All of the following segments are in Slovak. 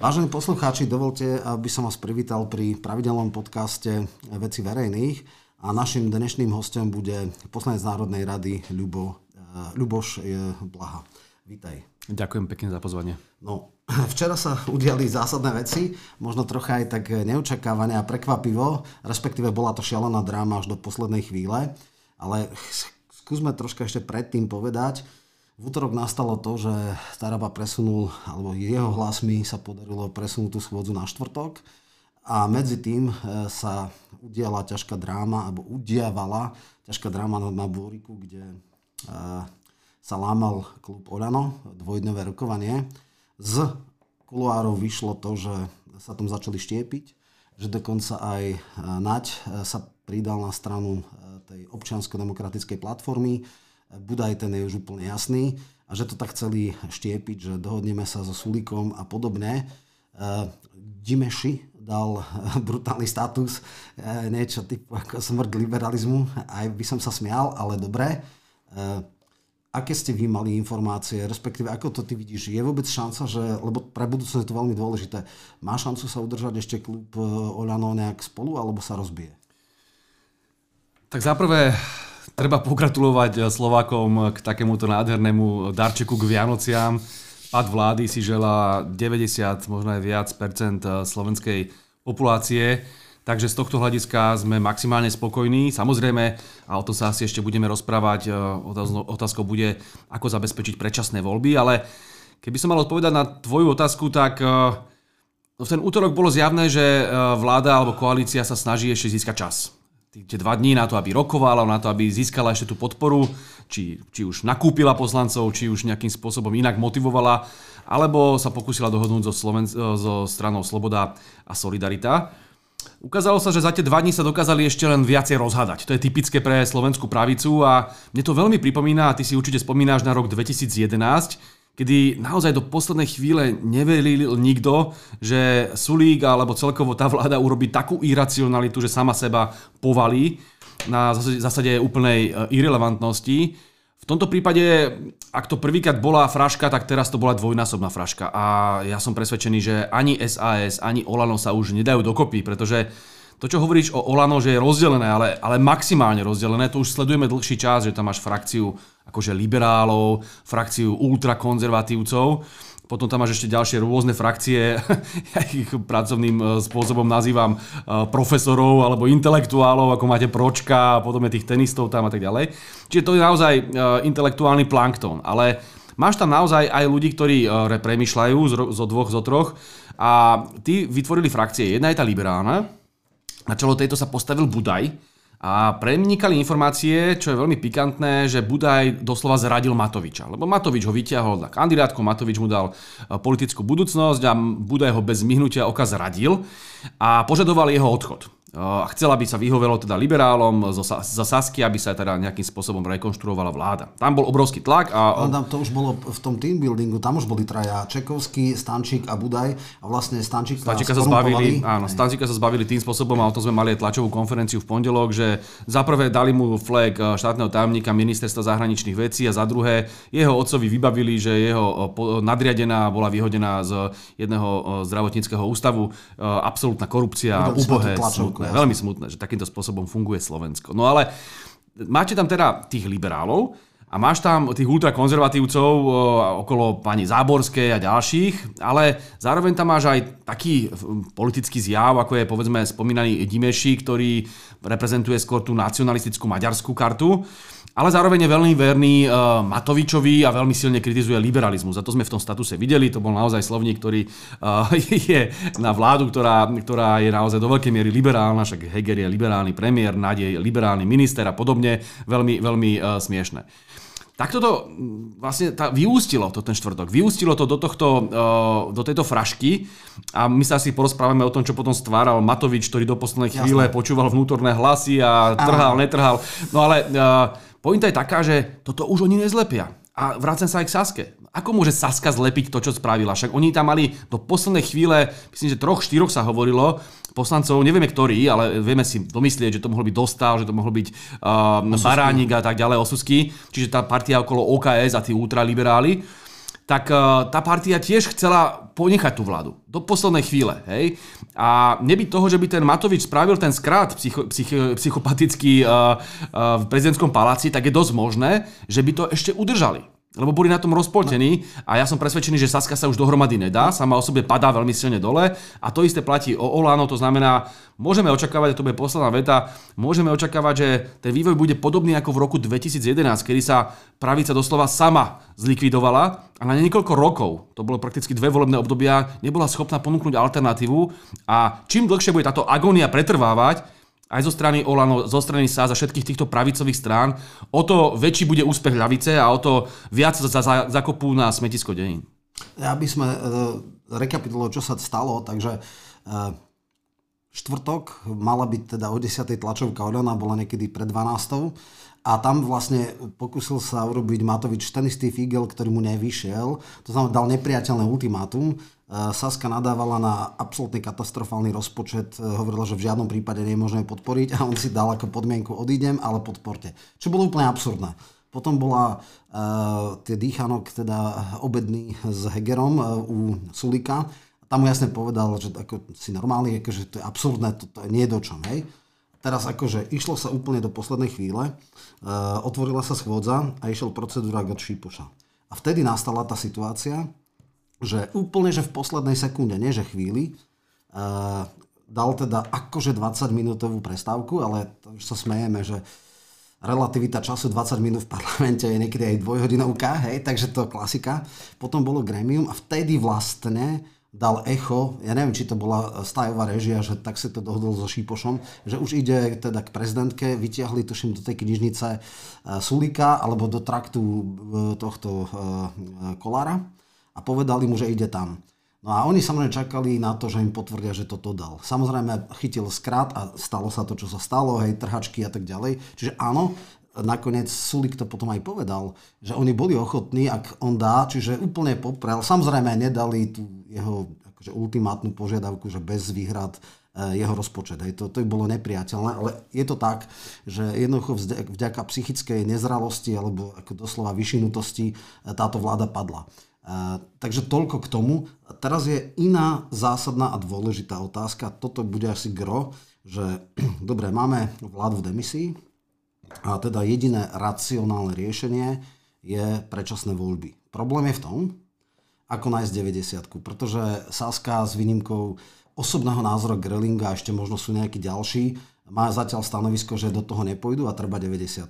Vážení poslucháči, dovolte, aby som vás privítal pri pravidelnom podcaste Veci verejných a našim dnešným hostom bude poslanec Národnej rady Ľubo, eh, Ľuboš eh, Blaha. Vítaj. Ďakujem pekne za pozvanie. No, včera sa udiali zásadné veci, možno trocha aj tak neočakávane a prekvapivo, respektíve bola to šialená dráma až do poslednej chvíle, ale skúsme troška ešte predtým povedať, v útorok nastalo to, že Taraba presunul, alebo jeho hlasmi sa podarilo presunúť tú schôdzu na štvrtok a medzi tým e, sa udiala ťažká dráma, alebo udiavala ťažká dráma na, Búriku, kde e, sa lámal klub Olano, dvojdňové rokovanie. Z kuloárov vyšlo to, že sa tam začali štiepiť, že dokonca aj e, Naď sa pridal na stranu tej občiansko-demokratickej platformy, Budaj ten je už úplne jasný a že to tak chceli štiepiť, že dohodneme sa so Sulíkom a podobne. E, Dimeši dal brutálny status, e, niečo typu ako smrť liberalizmu, aj by som sa smial, ale dobre. E, aké ste vy mali informácie, respektíve ako to ty vidíš? Je vôbec šanca, že, lebo pre budúcnosť je to veľmi dôležité, má šancu sa udržať ešte klub Oľano nejak spolu, alebo sa rozbije? Tak zaprvé Treba pogratulovať eh, Slovákom k takémuto nádhernému darčeku k Vianociam. Pad vlády si želá 90, možno aj viac percent eh, slovenskej populácie. Takže z tohto hľadiska sme maximálne spokojní. Samozrejme, a o tom sa asi ešte budeme rozprávať, eh, otázkou bude, ako zabezpečiť predčasné voľby, ale keby som mal odpovedať na tvoju otázku, tak v ten útorok bolo zjavné, že vláda alebo koalícia sa snaží ešte získať čas tie dva dní na to, aby rokovala, na to, aby získala ešte tú podporu, či, či už nakúpila poslancov, či už nejakým spôsobom inak motivovala, alebo sa pokúsila dohodnúť so, Sloven- so stranou Sloboda a Solidarita. Ukázalo sa, že za tie dva dní sa dokázali ešte len viacej rozhádať. To je typické pre slovenskú pravicu a mne to veľmi pripomína, a ty si určite spomínáš na rok 2011, kedy naozaj do poslednej chvíle neveril nikto, že Sulík alebo celkovo tá vláda urobí takú iracionalitu, že sama seba povalí na zásade úplnej e, irrelevantnosti. V tomto prípade, ak to prvýkrát bola fraška, tak teraz to bola dvojnásobná fraška. A ja som presvedčený, že ani SAS, ani Olano sa už nedajú dokopy, pretože to, čo hovoríš o Olano, že je rozdelené, ale, ale maximálne rozdelené, to už sledujeme dlhší čas, že tam máš frakciu akože liberálov, frakciu ultrakonzervatívcov, potom tam máš ešte ďalšie rôzne frakcie, ja ich pracovným e, spôsobom nazývam e, profesorov alebo intelektuálov, ako máte Pročka a podobne tých tenistov tam a tak ďalej. Čiže to je naozaj e, intelektuálny plankton, ale máš tam naozaj aj ľudí, ktorí premyšľajú zo dvoch, zo troch a tí vytvorili frakcie. Jedna je tá liberálna, na čelo tejto sa postavil Budaj a prenikali informácie, čo je veľmi pikantné, že Budaj doslova zradil Matoviča. Lebo Matovič ho vyťahol na kandidátku, Matovič mu dal e, politickú budúcnosť a Budaj ho bez myhnutia oka zradil a požadoval jeho odchod chcela by sa vyhovelo teda liberálom za Sasky, aby sa teda nejakým spôsobom rekonštruovala vláda. Tam bol obrovský tlak. A... tam to už bolo v tom team buildingu, tam už boli traja, Čekovský, Stančík a Budaj a vlastne Stančíka, Stančíka sa zbavili, áno, Stančíka sa zbavili tým spôsobom a o tom sme mali aj tlačovú konferenciu v pondelok, že za prvé dali mu flag e, štátneho tajomníka ministerstva zahraničných vecí a za druhé jeho otcovi vybavili, že jeho e, nadriadená bola vyhodená z jedného zdravotníckého ústavu. Absolútna korupcia, ubohé, smutné, veľmi smutné, že takýmto spôsobom funguje Slovensko. No ale máte tam teda tých liberálov, a máš tam tých ultrakonzervatívcov okolo pani Záborskej a ďalších, ale zároveň tam máš aj taký politický zjav, ako je povedzme spomínaný Dimeši, ktorý reprezentuje skôr tú nacionalistickú maďarskú kartu ale zároveň je veľmi verný uh, Matovičovi a veľmi silne kritizuje liberalizmus. A to sme v tom statuse videli, to bol naozaj slovník, ktorý uh, je na vládu, ktorá, ktorá je naozaj do veľkej miery liberálna, však Heger je liberálny premiér, Nádej je liberálny minister a podobne, veľmi, veľmi uh, smiešne. Tak toto vlastne tá, vyústilo to ten štvrtok. Vyústilo to do, tohto, do tejto frašky a my sa asi porozprávame o tom, čo potom stváral Matovič, ktorý do poslednej chvíle Jasne. počúval vnútorné hlasy a trhal, Aha. netrhal. No ale Pointa je taká, že toto už oni nezlepia. A vrácam sa aj k Saske. Ako môže Saska zlepiť to, čo spravila? Však oni tam mali do poslednej chvíle, myslím, že troch, štyroch sa hovorilo, poslancov, nevieme ktorí, ale vieme si domyslieť, že to mohol byť Dostal, že to mohol byť uh, Baránik a tak ďalej, Osusky. Čiže tá partia okolo OKS a tí ultraliberáli tak tá partia tiež chcela ponechať tú vládu. Do poslednej chvíle. Hej? A nebyť toho, že by ten Matovič spravil ten skrát psycho, psych, psychopatický uh, uh, v prezidentskom paláci, tak je dosť možné, že by to ešte udržali. Lebo boli na tom rozpoltení a ja som presvedčený, že Saska sa už dohromady nedá, sama o sebe padá veľmi silne dole a to isté platí o Olano, to znamená, môžeme očakávať, a to bude posledná veta, môžeme očakávať, že ten vývoj bude podobný ako v roku 2011, kedy sa pravica doslova sama zlikvidovala a na niekoľko rokov, to bolo prakticky dve volebné obdobia, nebola schopná ponúknuť alternatívu a čím dlhšie bude táto agónia pretrvávať, aj zo strany Olano, zo strany sa za všetkých týchto pravicových strán, o to väčší bude úspech ľavice a o to viac sa za, zakopú na smetisko dejín. Aby sme uh, rekapitulovali, čo sa stalo, takže uh, štvrtok mala byť teda o 10. tlačovka Olana, bola niekedy pred 12. A tam vlastne pokusil sa urobiť Matovič ten istý figel, ktorý mu nevyšiel. To znamená, dal nepriateľné ultimátum. Saska nadávala na absolútne katastrofálny rozpočet, eh, hovorila, že v žiadnom prípade nie je možné podporiť a on si dal ako podmienku odídem, ale podporte. Čo bolo úplne absurdné. Potom bola uh, tie dýchanok, teda obedný s Hegerom uh, u Sulika. Tam mu jasne povedal, že ako si normálny, akože to je absurdné, to, to nie je do čom, hej. Teraz akože išlo sa úplne do poslednej chvíle, uh, otvorila sa schôdza a išiel procedúra od Šípoša. A vtedy nastala tá situácia, že úplne, že v poslednej sekunde, nie že chvíli, uh, dal teda akože 20 minútovú prestávku, ale to už sa smejeme, že relativita času 20 minút v parlamente je niekedy aj dvojhodinovka, hej, takže to klasika. Potom bolo gremium a vtedy vlastne dal echo, ja neviem, či to bola stajová režia, že tak si to dohodol so Šípošom, že už ide teda k prezidentke, vyťahli tuším do tej knižnice e, Sulika alebo do traktu e, tohto Kolára a povedali mu, že ide tam. No a oni samozrejme čakali na to, že im potvrdia, že toto dal. Samozrejme chytil skrat a stalo sa to, čo sa stalo, hej, trhačky a tak ďalej. Čiže áno, nakoniec Sulik to potom aj povedal, že oni boli ochotní, ak on dá, čiže úplne poprel. Samozrejme nedali tú jeho akože ultimátnu požiadavku, že bez výhrad eh, jeho rozpočet. Hej. To, to bolo nepriateľné, ale je to tak, že jednoducho vďaka psychickej nezralosti alebo ako doslova vyšinutosti eh, táto vláda padla takže toľko k tomu. Teraz je iná zásadná a dôležitá otázka. Toto bude asi gro, že dobre, máme vládu v demisii a teda jediné racionálne riešenie je predčasné voľby. Problém je v tom, ako nájsť 90 pretože Saska s výnimkou osobného názoru Grelinga a ešte možno sú nejakí ďalší, má zatiaľ stanovisko, že do toho nepôjdu a treba 90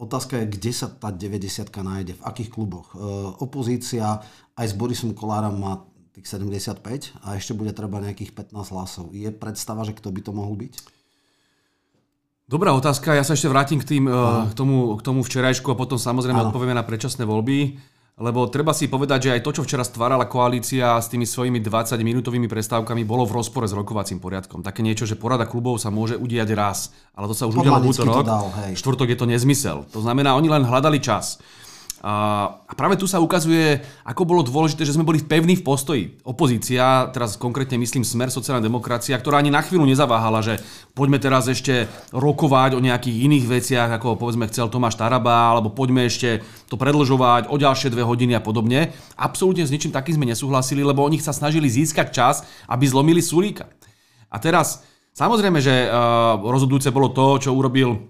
Otázka je, kde sa tá 90 nájde, v akých kluboch. E, opozícia aj s Borisom Kolárom má tých 75 a ešte bude treba nejakých 15 hlasov. Je predstava, že kto by to mohol byť? Dobrá otázka, ja sa ešte vrátim k, tým, uh, k, tomu, k tomu včerajšku a potom samozrejme Aha. odpovieme na predčasné voľby. Lebo treba si povedať, že aj to, čo včera stvárala koalícia s tými svojimi 20-minútovými prestávkami, bolo v rozpore s rokovacím poriadkom. Také niečo, že porada klubov sa môže udiať raz, ale to sa už udialo v útorok. Štvrtok je to nezmysel. To znamená, oni len hľadali čas. A práve tu sa ukazuje, ako bolo dôležité, že sme boli pevní v postoji. Opozícia, teraz konkrétne myslím Smer sociálna demokracia, ktorá ani na chvíľu nezaváhala, že poďme teraz ešte rokovať o nejakých iných veciach, ako povedzme chcel Tomáš Taraba, alebo poďme ešte to predlžovať o ďalšie dve hodiny a podobne. Absolútne s ničím takým sme nesúhlasili, lebo oni sa snažili získať čas, aby zlomili Sulíka. A teraz, samozrejme, že uh, rozhodujúce bolo to, čo urobil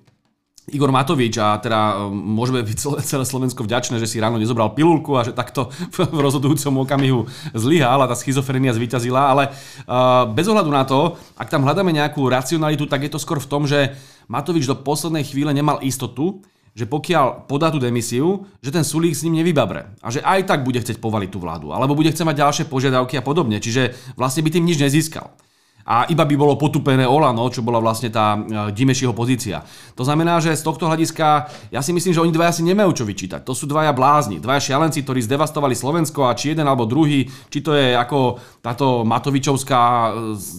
Igor Matovič a teda um, môžeme byť celé Slovensko vďačné, že si ráno nezobral pilulku a že takto v rozhodujúcom okamihu zlyhal a tá schizofrenia zvíťazila, ale uh, bez ohľadu na to, ak tam hľadáme nejakú racionalitu, tak je to skôr v tom, že Matovič do poslednej chvíle nemal istotu, že pokiaľ podá tú demisiu, že ten Sulík s ním nevybabre a že aj tak bude chcieť povaliť tú vládu, alebo bude chcieť mať ďalšie požiadavky a podobne, čiže vlastne by tým nič nezískal a iba by bolo potupené Olano, čo bola vlastne tá e, Dimešieho pozícia. To znamená, že z tohto hľadiska ja si myslím, že oni dvaja si nemajú čo vyčítať. To sú dvaja blázni, dvaja šialenci, ktorí zdevastovali Slovensko a či jeden alebo druhý, či to je ako táto Matovičovská e,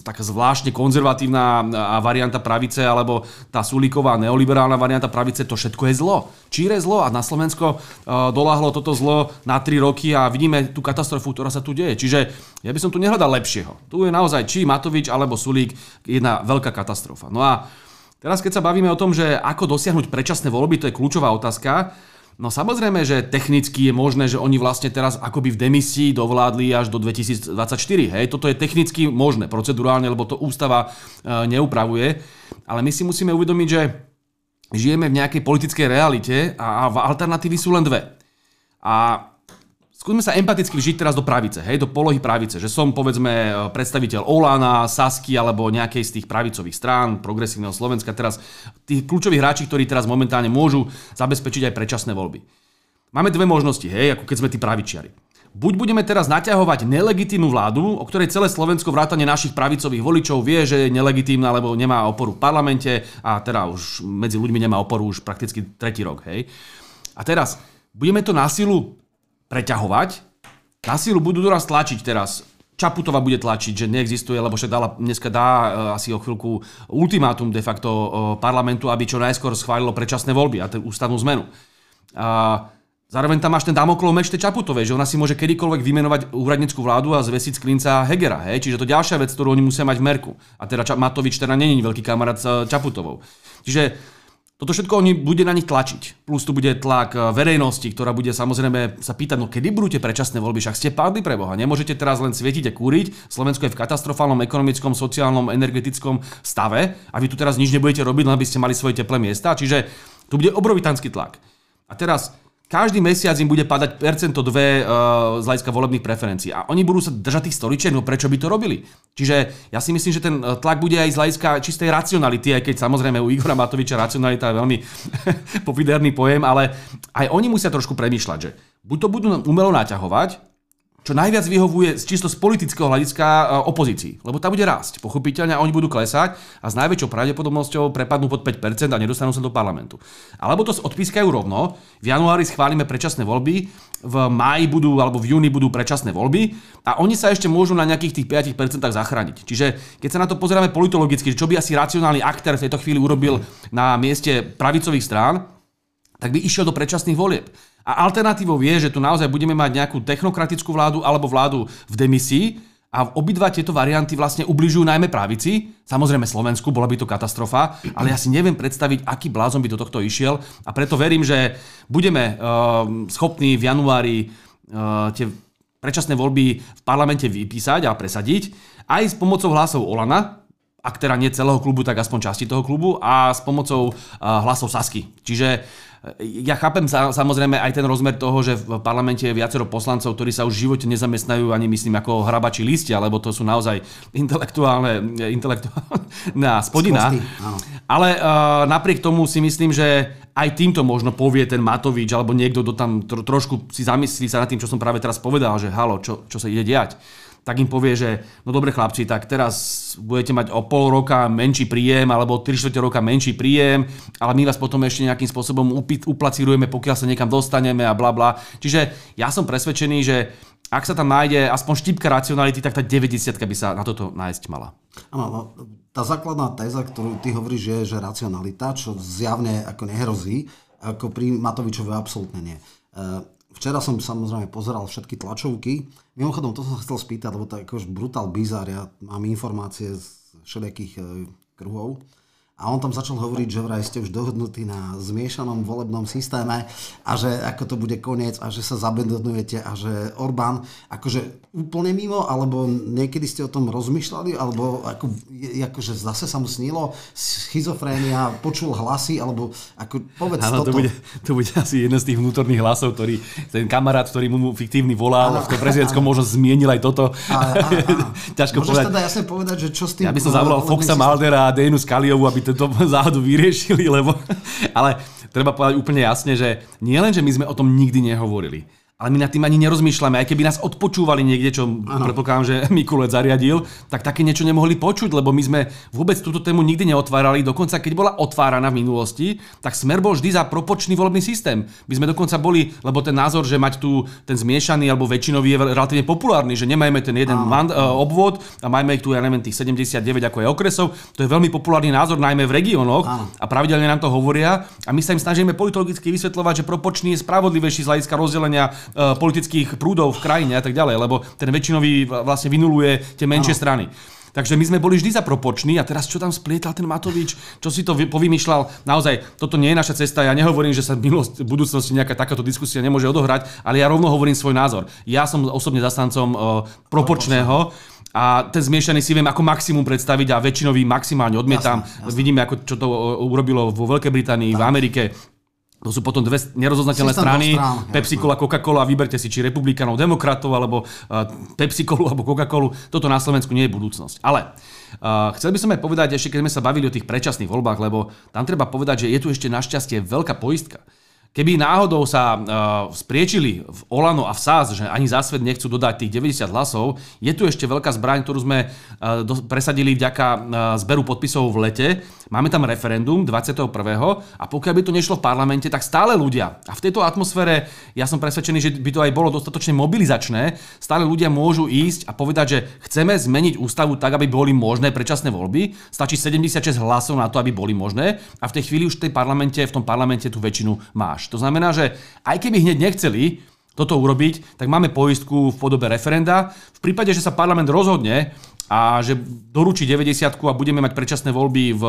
taká zvláštne konzervatívna e, varianta pravice alebo tá Sulíková neoliberálna varianta pravice, to všetko je zlo. Číre zlo a na Slovensko doláhlo toto zlo na 3 roky a vidíme tú katastrofu, ktorá sa tu deje. Čiže ja by som tu nehľadal lepšieho. Tu je naozaj či Matovič alebo Sulík jedna veľká katastrofa. No a teraz keď sa bavíme o tom, že ako dosiahnuť predčasné voľby, to je kľúčová otázka, No samozrejme, že technicky je možné, že oni vlastne teraz akoby v demisii dovládli až do 2024. Hej, toto je technicky možné, procedurálne, lebo to ústava e, neupravuje. Ale my si musíme uvedomiť, že žijeme v nejakej politickej realite a, a alternatívy sú len dve. A Skúsme sa empaticky vžiť teraz do pravice, hej, do polohy pravice, že som povedzme e, predstaviteľ Olana, Sasky alebo nejakej z tých pravicových strán, progresívneho Slovenska, teraz tí kľúčoví hráči, ktorí teraz momentálne môžu zabezpečiť aj predčasné voľby. Máme dve možnosti, hej, ako keď sme tí pravičiari. Buď budeme teraz naťahovať nelegitímnu vládu, o ktorej celé Slovensko vrátane našich pravicových voličov vie, že je nelegitímna, lebo nemá oporu v parlamente a teda už medzi ľuďmi nemá oporu už prakticky tretí rok. Hej. A teraz budeme to na silu preťahovať. Na sílu budú doraz tlačiť teraz. Čaputova bude tlačiť, že neexistuje, lebo však dala, dneska dá uh, asi o chvíľku ultimátum de facto uh, parlamentu, aby čo najskôr schválilo predčasné voľby a tú ústavnú zmenu. Uh, Zároveň tam máš ten Damoklov meč tej Čaputovej, že ona si môže kedykoľvek vymenovať úradnickú vládu a zvesiť z Hegera. Hej? Čiže to ďalšia vec, ktorú oni musia mať v merku. A teda Matovič teda není veľký kamarát s Čaputovou. Čiže toto všetko oni bude na nich tlačiť. Plus tu bude tlak eh, verejnosti, ktorá bude samozrejme sa pýtať, no kedy budú tie predčasné voľby, však ste padli pre Boha. Nemôžete teraz len svietiť a kúriť. Slovensko je v katastrofálnom ekonomickom, sociálnom, energetickom stave a vy tu teraz nič nebudete robiť, len aby ste mali svoje teplé miesta. Čiže tu bude obrovitánsky tlak. A teraz každý mesiac im bude padať percento dve uh, z hľadiska volebných preferencií. A oni budú sa držať tých stoličiek, no prečo by to robili? Čiže ja si myslím, že ten eh, tlak bude aj z hľadiska čistej racionality, aj keď samozrejme u Igora Matoviča racionalita je veľmi pofiderný pojem, ale aj oni musia trošku premýšľať, že buď to budú umelo naťahovať, čo najviac vyhovuje čisto z politického hľadiska e, opozícii. Lebo tá bude rásť. Pochopiteľne oni budú klesať a s najväčšou pravdepodobnosťou prepadnú pod 5% a nedostanú sa do parlamentu. Alebo to odpískajú rovno. V januári schválime predčasné voľby, v máji budú alebo v júni budú predčasné voľby a oni sa ešte môžu na nejakých tých 5% zachrániť. Čiže keď sa na to pozeráme politologicky, čo by asi racionálny aktér v tejto chvíli urobil na mieste pravicových strán, tak by išiel do predčasných volieb. A alternatívou je, že tu naozaj budeme mať nejakú technokratickú vládu alebo vládu v demisii a obidva tieto varianty vlastne ubližujú najmä pravici. Samozrejme Slovensku, bola by to katastrofa, ale ja si neviem predstaviť, aký blázon by do tohto išiel a preto verím, že budeme uh, schopní v januári uh, tie predčasné voľby v parlamente vypísať a presadiť aj s pomocou hlasov Olana, ak teda nie celého klubu, tak aspoň časti toho klubu a s pomocou uh, hlasov Sasky. Čiže ja chápem samozrejme aj ten rozmer toho, že v parlamente je viacero poslancov, ktorí sa už v živote nezamestnajú ani myslím ako hrabači listia, lebo to sú naozaj intelektuálne, intelektuálna spodina. Ale uh, napriek tomu si myslím, že aj týmto možno povie ten Matovič alebo niekto, kto tam tro, trošku si zamyslí sa nad tým, čo som práve teraz povedal, že halo, čo, čo sa ide diať tak im povie, že no dobre chlapci, tak teraz budete mať o pol roka menší príjem alebo 3 čtvrte roka menší príjem, ale my vás potom ešte nejakým spôsobom uplacírujeme, pokiaľ sa niekam dostaneme a bla bla. Čiže ja som presvedčený, že ak sa tam nájde aspoň štipka racionality, tak tá 90 by sa na toto nájsť mala. Áno, no, tá základná téza, ktorú ty hovoríš, je, že racionalita, čo zjavne ako nehrozí, ako pri Matovičove absolútne nie. Včera som samozrejme pozeral všetky tlačovky. Mimochodom, to som chcel spýtať, lebo to je akož brutál bizar. Ja mám informácie z všetkých e, kruhov. A on tam začal hovoriť, že vraj ste už dohodnutí na zmiešanom volebnom systéme a že ako to bude koniec a že sa zabedonujete a že Orbán akože úplne mimo, alebo niekedy ste o tom rozmýšľali, alebo ako, akože zase sa mu snilo schizofrénia, počul hlasy, alebo ako povedz Áno, toto. To bude, to bude asi jeden z tých vnútorných hlasov, ktorý ten kamarát, ktorý mu fiktívny volal, v tom prezidentskom možno zmienil aj toto. A, a, a. Ťažko Môžeš povedať. teda jasne povedať, že čo s tým... Ja by som zavolal Foxa Maldera a Dejnu Skaliovú, aby to záhadu vyriešili, lebo... Ale treba povedať úplne jasne, že nie len, že my sme o tom nikdy nehovorili, ale my nad tým ani nerozmýšľame. Aj keby nás odpočúvali niekde, čo ano. predpokladám, že Mikulec zariadil, tak také niečo nemohli počuť, lebo my sme vôbec túto tému nikdy neotvárali. Dokonca keď bola otváraná v minulosti, tak smer bol vždy za proporčný volebný systém. My sme dokonca boli, lebo ten názor, že mať tu ten zmiešaný alebo väčšinový je relatívne populárny, že nemajme ten jeden mand, uh, obvod a majme ich tu, ja neviem, tých 79 ako je okresov. To je veľmi populárny názor, najmä v regiónoch a pravidelne nám to hovoria. A my sa im snažíme politologicky vysvetľovať, že proporčný je spravodlivejší z hľadiska rozdelenia politických prúdov v krajine a tak ďalej, lebo ten väčšinový vlastne vynuluje tie menšie ano. strany. Takže my sme boli vždy za propoční a teraz čo tam splietal ten Matovič, čo si to povymýšľal. Naozaj, toto nie je naša cesta. Ja nehovorím, že sa v, v budúcnosti nejaká takáto diskusia nemôže odohrať, ale ja rovno hovorím svoj názor. Ja som osobne zastancom uh, proporčného a ten zmiešaný si viem ako maximum predstaviť a väčšinový maximálne odmietam. Jasne, jasne. Vidíme, ako čo to urobilo vo Veľkej Británii, tak. v Amerike. To sú potom dve nerozoznateľné strany, strán, Pepsi Cola, Coca-Cola, vyberte si či republikánov, demokratov, alebo uh, Pepsi Colu, alebo Coca-Colu. Toto na Slovensku nie je budúcnosť. Ale uh, chcel by som aj povedať, ešte keď sme sa bavili o tých predčasných voľbách, lebo tam treba povedať, že je tu ešte našťastie veľká poistka. Keby náhodou sa uh, spriečili v Olano a v SAS, že ani za svet nechcú dodať tých 90 hlasov, je tu ešte veľká zbraň, ktorú sme uh, do, presadili vďaka uh, zberu podpisov v lete. Máme tam referendum 21. a pokiaľ by to nešlo v parlamente, tak stále ľudia. A v tejto atmosfére ja som presvedčený, že by to aj bolo dostatočne mobilizačné. Stále ľudia môžu ísť a povedať, že chceme zmeniť ústavu tak, aby boli možné predčasné voľby. Stačí 76 hlasov na to, aby boli možné a v tej chvíli už v tej parlamente, v tom parlamente tú väčšinu máš máš. To znamená, že aj keby hneď nechceli toto urobiť, tak máme poistku v podobe referenda. V prípade, že sa parlament rozhodne a že doručí 90 a budeme mať predčasné voľby v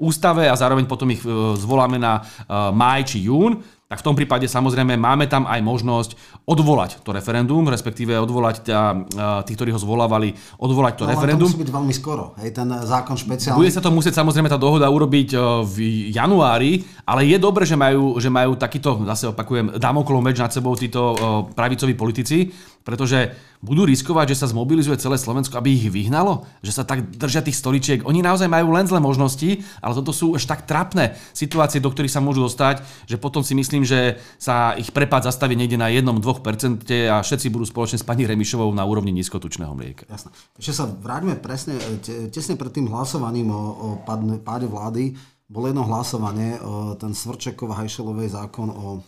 ústave a zároveň potom ich e, zvoláme na e, máj či jún, tak v tom prípade samozrejme máme tam aj možnosť odvolať to referendum, respektíve odvolať tá, tí, ktorí ho zvolávali, odvolať to no, referendum. to musí byť veľmi skoro, hej, ten zákon špeciálny. Bude sa to musieť samozrejme tá dohoda urobiť v januári, ale je dobré, že majú, že majú takýto, zase opakujem, damoklov meč nad sebou títo pravicoví politici, pretože budú riskovať, že sa zmobilizuje celé Slovensko, aby ich vyhnalo? Že sa tak držia tých stoličiek? Oni naozaj majú len zlé možnosti, ale toto sú až tak trapné situácie, do ktorých sa môžu dostať, že potom si myslím, že sa ich prepad zastaví niekde na 1-2% a všetci budú spoločne s pani Remišovou na úrovni nízkotučného mlieka. Jasné. Ešte sa vráťme presne, tesne pred tým hlasovaním o, o páde vlády, bolo jedno hlasovanie, o ten Svrčekov Hajšelovej zákon o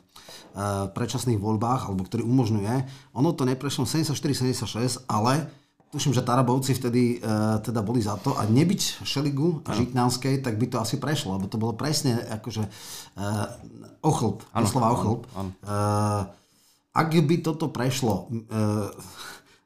predčasných voľbách, alebo ktorý umožňuje. Ono to neprešlo 74-76, ale tuším, že Tarabovci vtedy uh, teda boli za to. A nebyť Šeligu a Žitňanskej, tak by to asi prešlo, lebo to bolo presne akože uh, ochlb, doslova ochlb. Uh, ak by toto prešlo, uh,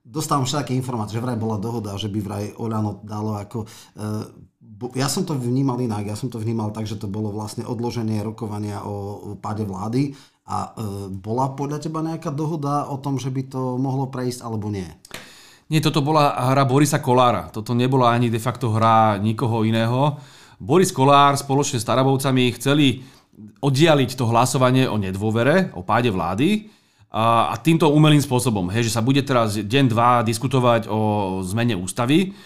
dostávam všetky informácie, že vraj bola dohoda, že by vraj Oľano dalo ako... Uh, ja som to vnímal inak, ja som to vnímal tak, že to bolo vlastne odloženie rokovania o, páde vlády a e, bola podľa teba nejaká dohoda o tom, že by to mohlo prejsť alebo nie? Nie, toto bola hra Borisa Kolára. Toto nebola ani de facto hra nikoho iného. Boris Kolár spoločne s Tarabovcami chceli oddialiť to hlasovanie o nedôvere, o páde vlády a, a týmto umelým spôsobom, hej, že sa bude teraz deň, dva diskutovať o zmene ústavy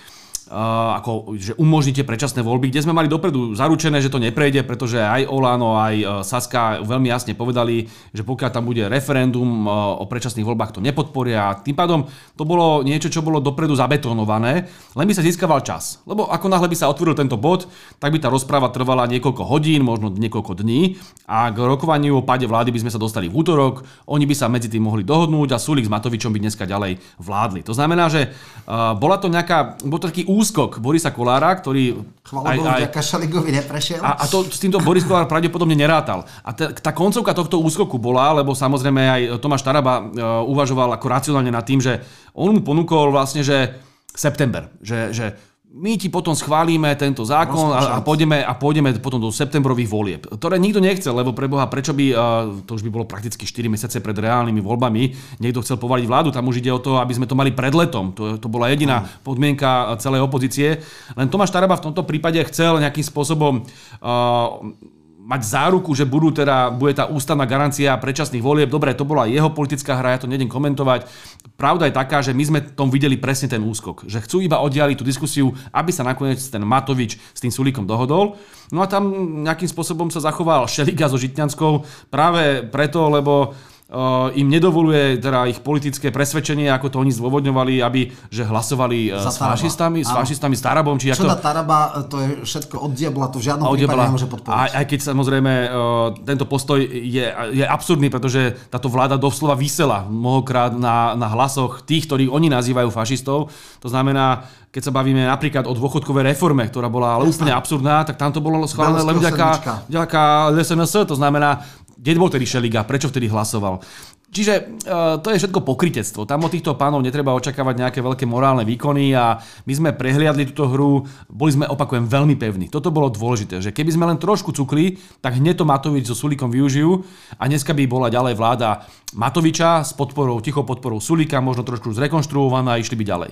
ako, že umožníte predčasné voľby, kde sme mali dopredu zaručené, že to neprejde, pretože aj Olano, aj e, Saska veľmi jasne povedali, že pokiaľ tam bude referendum e, o predčasných voľbách, to nepodporia. Tým pádom to bolo niečo, čo bolo dopredu zabetonované, len by sa získaval čas. Lebo ako náhle by sa otvoril tento bod, tak by tá rozpráva trvala niekoľko hodín, možno niekoľko dní a k rokovaniu o páde vlády by sme sa dostali v útorok, oni by sa medzi tým mohli dohodnúť a Sulik s Matovičom by dneska ďalej vládli. To znamená, že bola to nejaká, bol to taký úskok Borisa Kolára, ktorý... Chvala aj, aj, Šaligovi neprešiel. A, a to, s týmto Boris Kolár pravdepodobne nerátal. A t- tá koncovka tohto úskoku bola, lebo samozrejme aj Tomáš Taraba uh, uvažoval ako racionálne nad tým, že on mu ponúkol vlastne, že september, že, že my ti potom schválime tento zákon a, a, pôjdeme, a pôjdeme potom do septembrových volieb, ktoré nikto nechcel, lebo pre Boha, prečo by, to už by bolo prakticky 4 mesiace pred reálnymi voľbami, niekto chcel povaliť vládu, tam už ide o to, aby sme to mali pred letom. To, to bola jediná podmienka celej opozície. Len Tomáš Taraba v tomto prípade chcel nejakým spôsobom uh, mať záruku, že budú teda, bude tá ústavná garancia predčasných volieb. Dobre, to bola jeho politická hra, ja to nedem komentovať. Pravda je taká, že my sme tom videli presne ten úskok. Že chcú iba oddialiť tú diskusiu, aby sa nakoniec ten Matovič s tým Sulíkom dohodol. No a tam nejakým spôsobom sa zachoval Šeliga so Žitňanskou práve preto, lebo im nedovoluje teda ich politické presvedčenie, ako to oni zdôvodňovali, aby že hlasovali e, Za s fašistami, s fašistami, s Tarabom. Či Čo ako... Taraba, to je všetko od diabla, to v žiadnom prípade nemôže podporiť. Aj, aj keď samozrejme tento postoj je, je absurdný, pretože táto vláda doslova vysela mnohokrát na, na hlasoch tých, ktorých oni nazývajú fašistov. To znamená, keď sa bavíme napríklad o dôchodkovej reforme, ktorá bola ale úplne absurdná, tak tam to bolo schválené len vďaka, vďaka LSNS, to znamená, kde bol tedy Šeliga? Prečo vtedy hlasoval? Čiže uh, to je všetko pokritectvo. Tam od týchto pánov netreba očakávať nejaké veľké morálne výkony a my sme prehliadli túto hru, boli sme, opakujem, veľmi pevní. Toto bolo dôležité, že keby sme len trošku cukli, tak hneď to Matovič so Sulikom využijú a dneska by bola ďalej vláda Matoviča s podporou, tichou podporou Sulika, možno trošku zrekonštruovaná a išli by ďalej.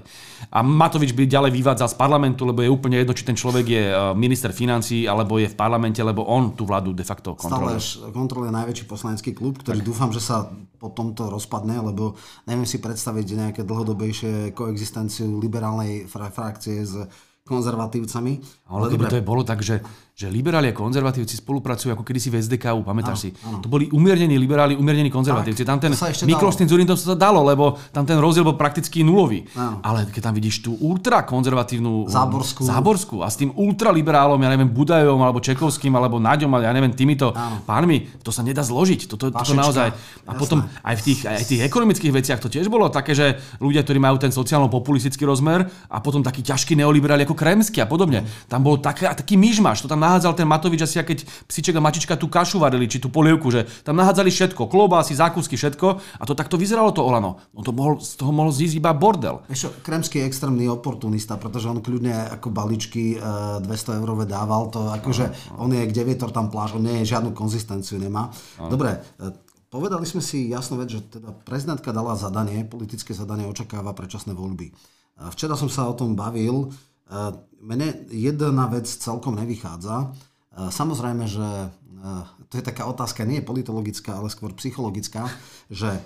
A Matovič by ďalej vyvádzal z parlamentu, lebo je úplne jedno, či ten človek je e, minister financí alebo je v parlamente, lebo on tú vládu de facto kontroluje. Stále kontroluje najväčší poslanecký klub, ktorý tak. dúfam, že sa po tomto rozpadne, lebo neviem si predstaviť nejaké dlhodobejšie koexistenciu liberálnej frakcie s konzervatívcami. Ale, ale keby dobre. to je bolo tak, že že liberáli a konzervatívci spolupracujú ako kedysi v SDKU, pamätáš si? Áno. To boli umiernení liberáli, umiernení konzervatívci. Tam ten Mikloš Zurin to sa dalo, lebo tam ten rozdiel bol prakticky nulový. Áno. Ale keď tam vidíš tú ultrakonzervatívnu Záborskú. Záborskú a s tým ultraliberálom, ja neviem, Budajom alebo Čekovským alebo Naďom, ja neviem, týmito Áno. pánmi, to sa nedá zložiť. Toto, toto naozaj. A Jasné. potom aj v tých, aj v tých ekonomických veciach to tiež bolo také, že ľudia, ktorí majú ten sociálno-populistický rozmer a potom taký ťažký neoliberáli ako Kremský a podobne. Tam bol taký, taký myšmaš, to tam nahádzal ten Matovič asi, keď psiček a mačička tú kašu varili, či tú polievku, že tam nahádzali všetko, klobásy, zákusky, všetko a to takto vyzeralo to Olano. On to mohol, z toho mohol zísť iba bordel. Vieš Kremský je extrémny oportunista, pretože on kľudne ako baličky 200 e, eurové dával, to akože on je kde vietor tam pláž, on nie žiadnu konzistenciu nemá. Dobre, e, povedali sme si jasnú vec, že teda prezidentka dala zadanie, politické zadanie očakáva predčasné voľby. Včera som sa o tom bavil. Mne jedna vec celkom nevychádza. Samozrejme, že to je taká otázka, nie je politologická, ale skôr psychologická, že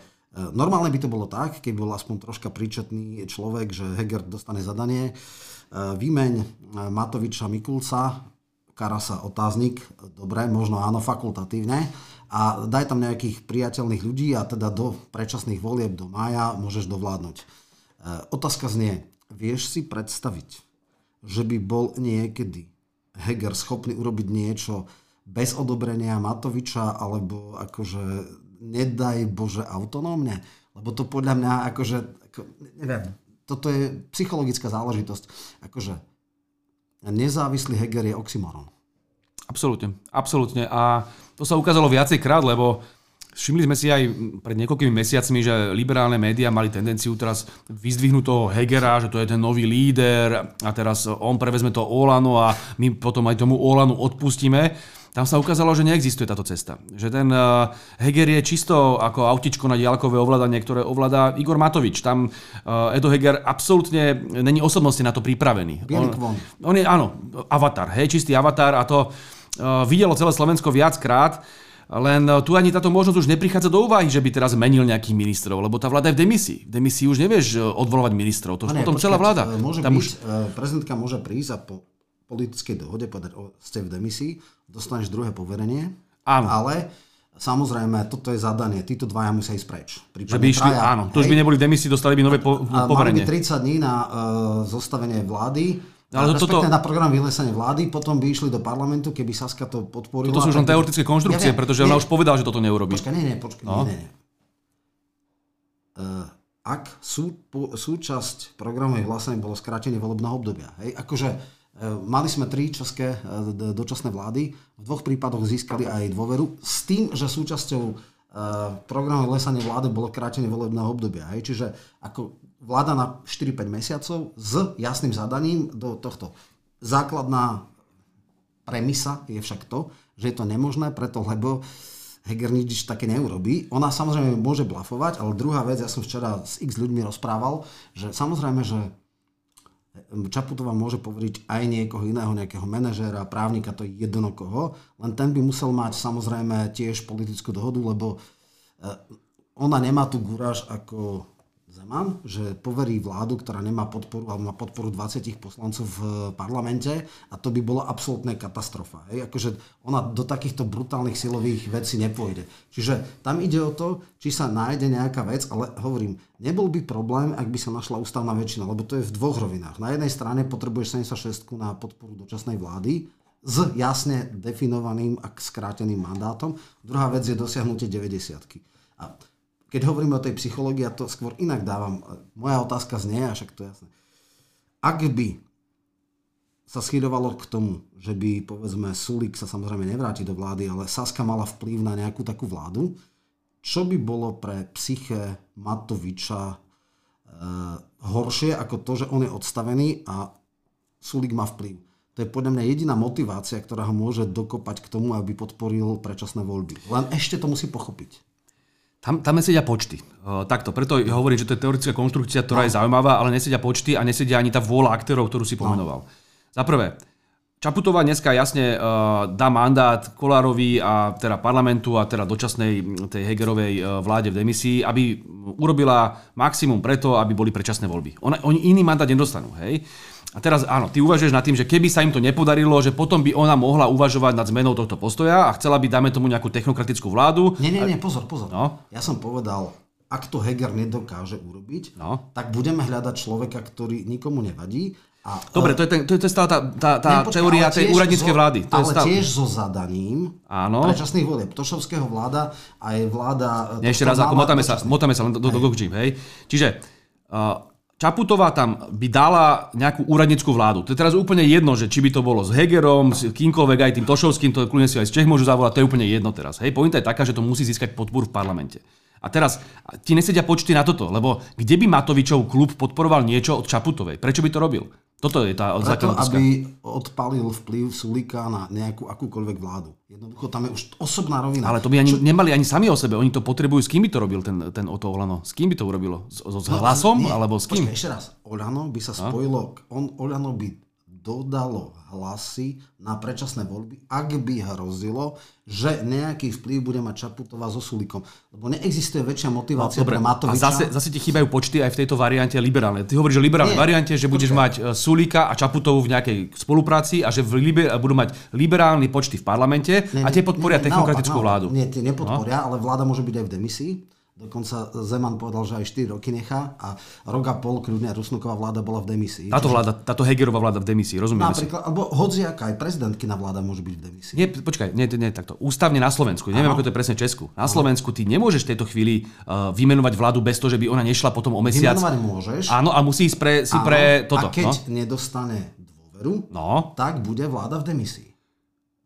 normálne by to bolo tak, keď bol aspoň troška príčetný človek, že Heger dostane zadanie, výmeň Matoviča Mikulca, Karasa otáznik, dobre, možno áno, fakultatívne, a daj tam nejakých priateľných ľudí a teda do predčasných volieb do mája môžeš dovládnuť. Otázka znie, vieš si predstaviť, že by bol niekedy Heger schopný urobiť niečo bez odobrenia Matoviča, alebo akože nedaj Bože autonómne? Lebo to podľa mňa akože, ako, neviem, toto je psychologická záležitosť. Akože nezávislý Heger je oxymoron. Absolútne, absolútne. A to sa ukázalo viacejkrát, lebo Všimli sme si aj pred niekoľkými mesiacmi, že liberálne médiá mali tendenciu teraz vyzdvihnúť toho Hegera, že to je ten nový líder a teraz on prevezme to Olano a my potom aj tomu Olanu odpustíme. Tam sa ukázalo, že neexistuje táto cesta. Že ten uh, Heger je čisto ako autičko na diaľkové ovládanie, ktoré ovláda Igor Matovič. Tam uh, Edo Heger absolútne není osobnosti na to pripravený. On, on je, áno, avatar, hej, čistý avatar a to uh, videlo celé Slovensko viackrát. Len e, tu ani táto možnosť už neprichádza do úvahy, že by teraz menil nejakých ministrov, lebo tá vláda je v demisii. V demisii už nevieš e, odvolovať ministrov, to už potom počkať, celá vláda. E, môže Tam byť, už... Prezidentka môže prísť a po politickej dohode povedať, o, ste v demisii, dostaneš druhé poverenie, Áno. ale Samozrejme, toto je zadanie, títo dvaja musia ísť preč. Že by išli, traja, áno, to už by neboli demisii, dostali by nové po, poverenie. Mali by 30 dní na uh, zostavenie vlády, ale to, toto... na program vyhlesenie vlády, potom by išli do parlamentu, keby Saska to podporila. Toto sú už len teoretické konštrukcie, ja pretože nie, ona už povedala, že toto neurobí. Počkaj, nie, nie, počkaj, no. nie, nie. Uh, ak sú, po, súčasť programových hlasení bolo skrátenie volebného obdobia, hej, akože uh, mali sme tri české uh, dočasné vlády, v dvoch prípadoch získali aj dôveru, s tým, že súčasťou programu lesania vlády bolo krátenie volebného obdobia. Hej. Čiže ako vláda na 4-5 mesiacov s jasným zadaním do tohto. Základná premisa je však to, že je to nemožné, preto lebo Heger nič také neurobí. Ona samozrejme môže blafovať, ale druhá vec, ja som včera s x ľuďmi rozprával, že samozrejme, že Čaputová môže poveriť aj niekoho iného, nejakého manažéra, právnika, to je jedno koho, len ten by musel mať samozrejme tiež politickú dohodu, lebo eh, ona nemá tu gúraž ako Zeman, že poverí vládu, ktorá nemá podporu, alebo má podporu 20 poslancov v parlamente a to by bola absolútna katastrofa. Hej? Akože ona do takýchto brutálnych silových vecí nepôjde. Čiže tam ide o to, či sa nájde nejaká vec, ale hovorím, nebol by problém, ak by sa našla ústavná väčšina, lebo to je v dvoch rovinách. Na jednej strane potrebuješ 76 na podporu dočasnej vlády, s jasne definovaným a skráteným mandátom. Druhá vec je dosiahnutie 90 A keď hovoríme o tej psychológii, ja to skôr inak dávam. Moja otázka znie, a však to je jasné. Ak by sa schydovalo k tomu, že by, povedzme, Sulik sa samozrejme nevráti do vlády, ale Saska mala vplyv na nejakú takú vládu, čo by bolo pre psyche Matoviča e, horšie ako to, že on je odstavený a Sulik má vplyv. To je podľa mňa jediná motivácia, ktorá ho môže dokopať k tomu, aby podporil predčasné voľby. Len ešte to musí pochopiť. Tam, tam nesedia počty. Uh, takto, preto hovorím, že to je teoretická konštrukcia, ktorá no. je zaujímavá, ale nesedia počty a nesedia ani tá vôľa aktérov, ktorú si no. pomenoval. No. Za prvé, Čaputová dneska jasne uh, dá mandát Kolárovi a teda parlamentu a teda dočasnej tej Hegerovej uh, vláde v demisii, aby urobila maximum preto, aby boli predčasné voľby. Ona, oni iný mandát nedostanú, hej. A teraz áno, ty uvažuješ nad tým, že keby sa im to nepodarilo, že potom by ona mohla uvažovať nad zmenou tohto postoja a chcela by, dáme tomu nejakú technokratickú vládu. Nie, nie, nie, pozor, pozor. No? Ja som povedal, ak to Heger nedokáže urobiť, no? tak budeme hľadať človeka, ktorý nikomu nevadí. A, Dobre, to je, ten, to je stále tá, tá, tá ne, teória tej úradníckej vlády. To ale je stále... tiež so zadaním Áno. predčasných volieb. Tošovského vláda a je vláda... Nie, ešte raz, ako motáme sa, motáme sa len do, do, do, do hej. Čiže uh, Čaputová tam by dala nejakú úradnickú vládu. To je teraz úplne jedno, že či by to bolo s Hegerom, s kýmkoľvek, aj tým Tošovským, to kľudne si aj z Čech môžu zavolať, to je úplne jedno teraz. Hej, pointa je taká, že to musí získať podporu v parlamente. A teraz ti nesedia počty na toto, lebo kde by Matovičov klub podporoval niečo od Čaputovej? Prečo by to robil? Toto je tá Preto, aby odpalil vplyv Sulika na nejakú akúkoľvek vládu. Jednoducho tam je už osobná rovina. Ale to by ani Čo... nemali ani sami o sebe. Oni to potrebujú. S kým by to robil ten, ten Oto Olano? S kým by to urobilo? S, s no, hlasom? Nie. Alebo s kým? Počkej, ešte raz. Olano by sa spojilo... On, Olano by dodalo hlasy na predčasné voľby, ak by hrozilo, že nejaký vplyv bude mať Čaputová so Sulikom. Lebo neexistuje väčšia motivácia no, pre Matoviča. A zase, zase ti chýbajú počty aj v tejto variante liberálnej. Ty hovoríš o liberálnej Nie, variante, že budeš počkej. mať e, Sulika a Čaputovú v nejakej spolupráci a že v liber, budú mať liberálne počty v parlamente nie, a tie podporia technokratickú vládu. Nie, tie nepodporia, no? ale vláda môže byť aj v demisii. Dokonca Zeman povedal, že aj 4 roky nechá a rok a pol kľudne Rusnoková vláda bola v demisii. Táto vláda, táto Hegerová vláda v demisii, rozumieme Napríklad, si? Alebo hociaká aj prezidentkina vláda môže byť v demisii. Nie, počkaj, nie, nie takto. Ústavne na Slovensku, neviem, ako to je presne Česku. Na Slovensku ty nemôžeš v tejto chvíli uh, vymenovať vládu bez toho, že by ona nešla potom o mesiac. Vymenovať môžeš. Áno, a musí ísť pre, si pre toto. A keď no? nedostane dôveru, no. tak bude vláda v demisii.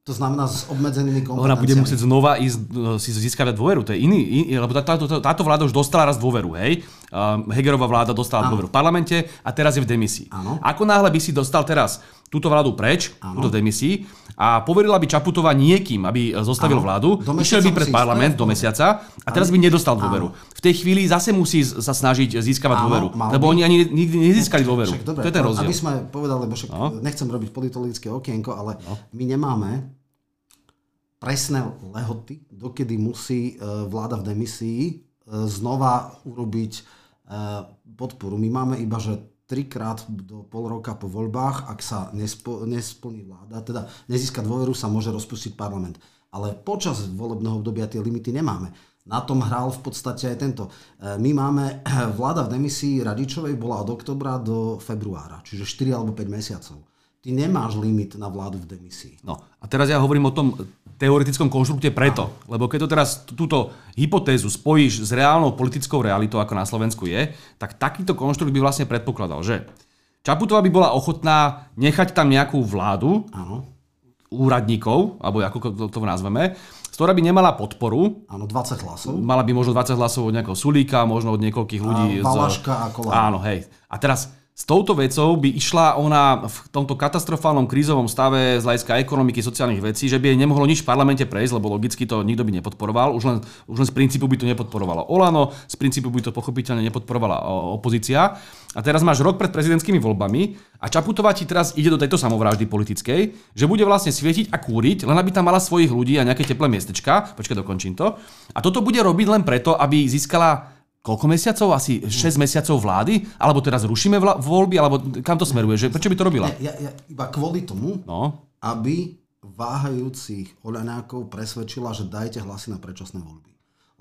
To znamená s obmedzenými kompetenciami. Ona bude musieť znova ísť, e, si získať dôveru. To je iný, iný lebo táto, táto, vláda už dostala raz dôveru, hej? Uh, Hegerová vláda dostala ano. dôveru v parlamente a teraz je v demisii. Ano. Ako náhle by si dostal teraz túto vládu preč, ano. túto demisii, a poverila by Čaputová niekým, aby zostavil ano. vládu, išiel by pred parlament do mesiaca a teraz by nedostal dôveru. V tej chvíli zase musí sa snažiť získavať ano, dôveru, lebo by... oni ani nikdy nezískali dôveru. Však, dobre, to je ten rozdiel. Aby sme povedali, lebo však no. nechcem robiť politologické okienko, ale no. my nemáme presné lehoty, dokedy musí e, vláda v demisii e, znova urobiť podporu. My máme iba, že trikrát do pol roka po voľbách, ak sa nespo, nesplní vláda, teda nezíska dôveru, sa môže rozpustiť parlament. Ale počas volebného obdobia tie limity nemáme. Na tom hral v podstate aj tento. E, my máme, vláda v demisii Radičovej bola od oktobra do februára, čiže 4 alebo 5 mesiacov. Ty nemáš limit na vládu v demisii. No a teraz ja hovorím o tom teoretickom konštrukte preto, lebo keď to teraz túto hypotézu spojíš s reálnou politickou realitou, ako na Slovensku je, tak takýto konštrukt by vlastne predpokladal, že Čaputová by bola ochotná nechať tam nejakú vládu, Áno. úradníkov, alebo ako to, to nazveme, ktorá by nemala podporu. Áno, 20 hlasov. Mala by možno 20 hlasov od nejakého Sulíka, možno od niekoľkých ľudí. A Valaška z... a Kolár. Áno, hej. A teraz s touto vecou by išla ona v tomto katastrofálnom krízovom stave z hľadiska ekonomiky, sociálnych vecí, že by jej nemohlo nič v parlamente prejsť, lebo logicky to nikto by nepodporoval. Už len, už len z princípu by to nepodporovalo Olano, z princípu by to pochopiteľne nepodporovala opozícia. A teraz máš rok pred prezidentskými voľbami a Čaputová ti teraz ide do tejto samovraždy politickej, že bude vlastne svietiť a kúriť, len aby tam mala svojich ľudí a nejaké teplé miestečka. Počkaj, dokončím to. A toto bude robiť len preto, aby získala koľko mesiacov? Asi 6 mesiacov vlády? Alebo teraz rušíme vla- voľby? Alebo kam to smeruje? Že, prečo by to robila? Ja, ja, iba kvôli tomu, no. aby váhajúcich Oľanákov presvedčila, že dajte hlasy na predčasné voľby.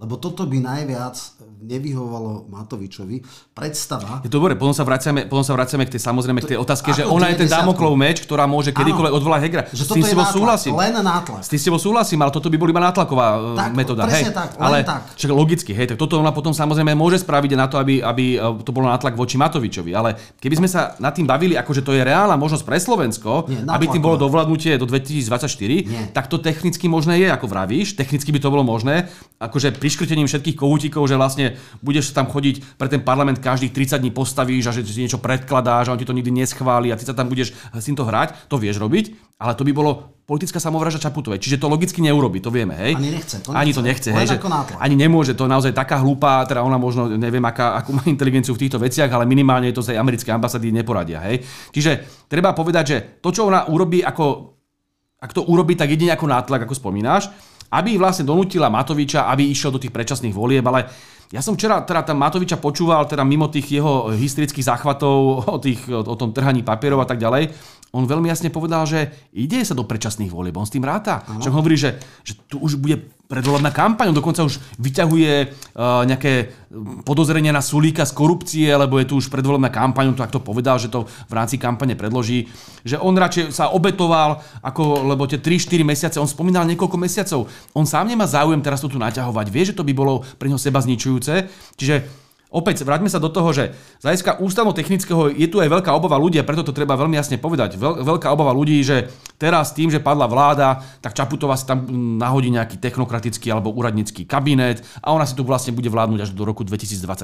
Lebo toto by najviac nevyhovalo Matovičovi. Predstava... Je to dobre, potom sa vraciame, potom sa vraciame k tej samozrejme k tej otázke, že ona je ten Damoklov meč, ktorá môže kedykoľvek odvolať Hegra. Že s tým si súhlasím. Len nátlak. S tým si súhlasím, ale toto by boli iba nátlaková e, tak, metóda. Hej, tak, ale tak. Však logicky, hej, tak toto ona potom samozrejme môže spraviť na to, aby, aby e, to bolo nátlak voči Matovičovi. Ale keby sme sa nad tým bavili, ako že to je reálna možnosť pre Slovensko, Nie, aby tým bolo dovládnutie do 2024, Nie. tak to technicky možné je, ako vravíš. Technicky by to bolo možné. Akože vyškrtením všetkých kohútikov, že vlastne budeš tam chodiť pre ten parlament každých 30 dní postavíš a že si niečo predkladáš a on ti to nikdy neschváli a ty sa tam budeš s týmto hrať, to vieš robiť, ale to by bolo politická samovražda Čaputovej. Čiže to logicky neurobi, to vieme, hej? Ani nechce. To nechce. Ani to nechce, hej? Že ani nemôže, to je naozaj taká hlúpa, teda ona možno, neviem, aká, akú má inteligenciu v týchto veciach, ale minimálne to z tej americkej ambasády neporadia, hej? Čiže treba povedať, že to, čo ona urobí ako ak to urobí, tak jedine ako nátlak, ako spomínáš, aby vlastne donútila Matoviča, aby išiel do tých predčasných volieb, ale ja som včera teda tam Matoviča počúval teda mimo tých jeho hysterických záchvatov o, tých, o tom trhaní papierov a tak ďalej. On veľmi jasne povedal, že ide sa do predčasných volieb, on s tým ráta. Čo hovorí, že, že tu už bude predvolebná kampaň, on dokonca už vyťahuje uh, nejaké podozrenia na Sulíka z korupcie, lebo je tu už predvolebná kampaň, on to takto povedal, že to v rámci kampane predloží, že on radšej sa obetoval, ako, lebo tie 3-4 mesiace, on spomínal niekoľko mesiacov, on sám nemá záujem teraz to tu naťahovať, vie, že to by bolo pre neho seba zničujúce, čiže Opäť, vráťme sa do toho, že z hľadiska ústavno-technického je tu aj veľká obava ľudí, a preto to treba veľmi jasne povedať. Veľ, veľká obava ľudí, že teraz tým, že padla vláda, tak Čaputová si tam nahodí nejaký technokratický alebo úradnícky kabinet a ona si tu vlastne bude vládnuť až do roku 2024,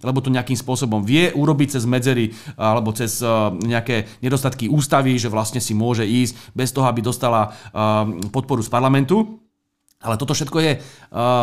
lebo to nejakým spôsobom vie urobiť cez medzery alebo cez nejaké nedostatky ústavy, že vlastne si môže ísť bez toho, aby dostala podporu z parlamentu. Ale toto všetko je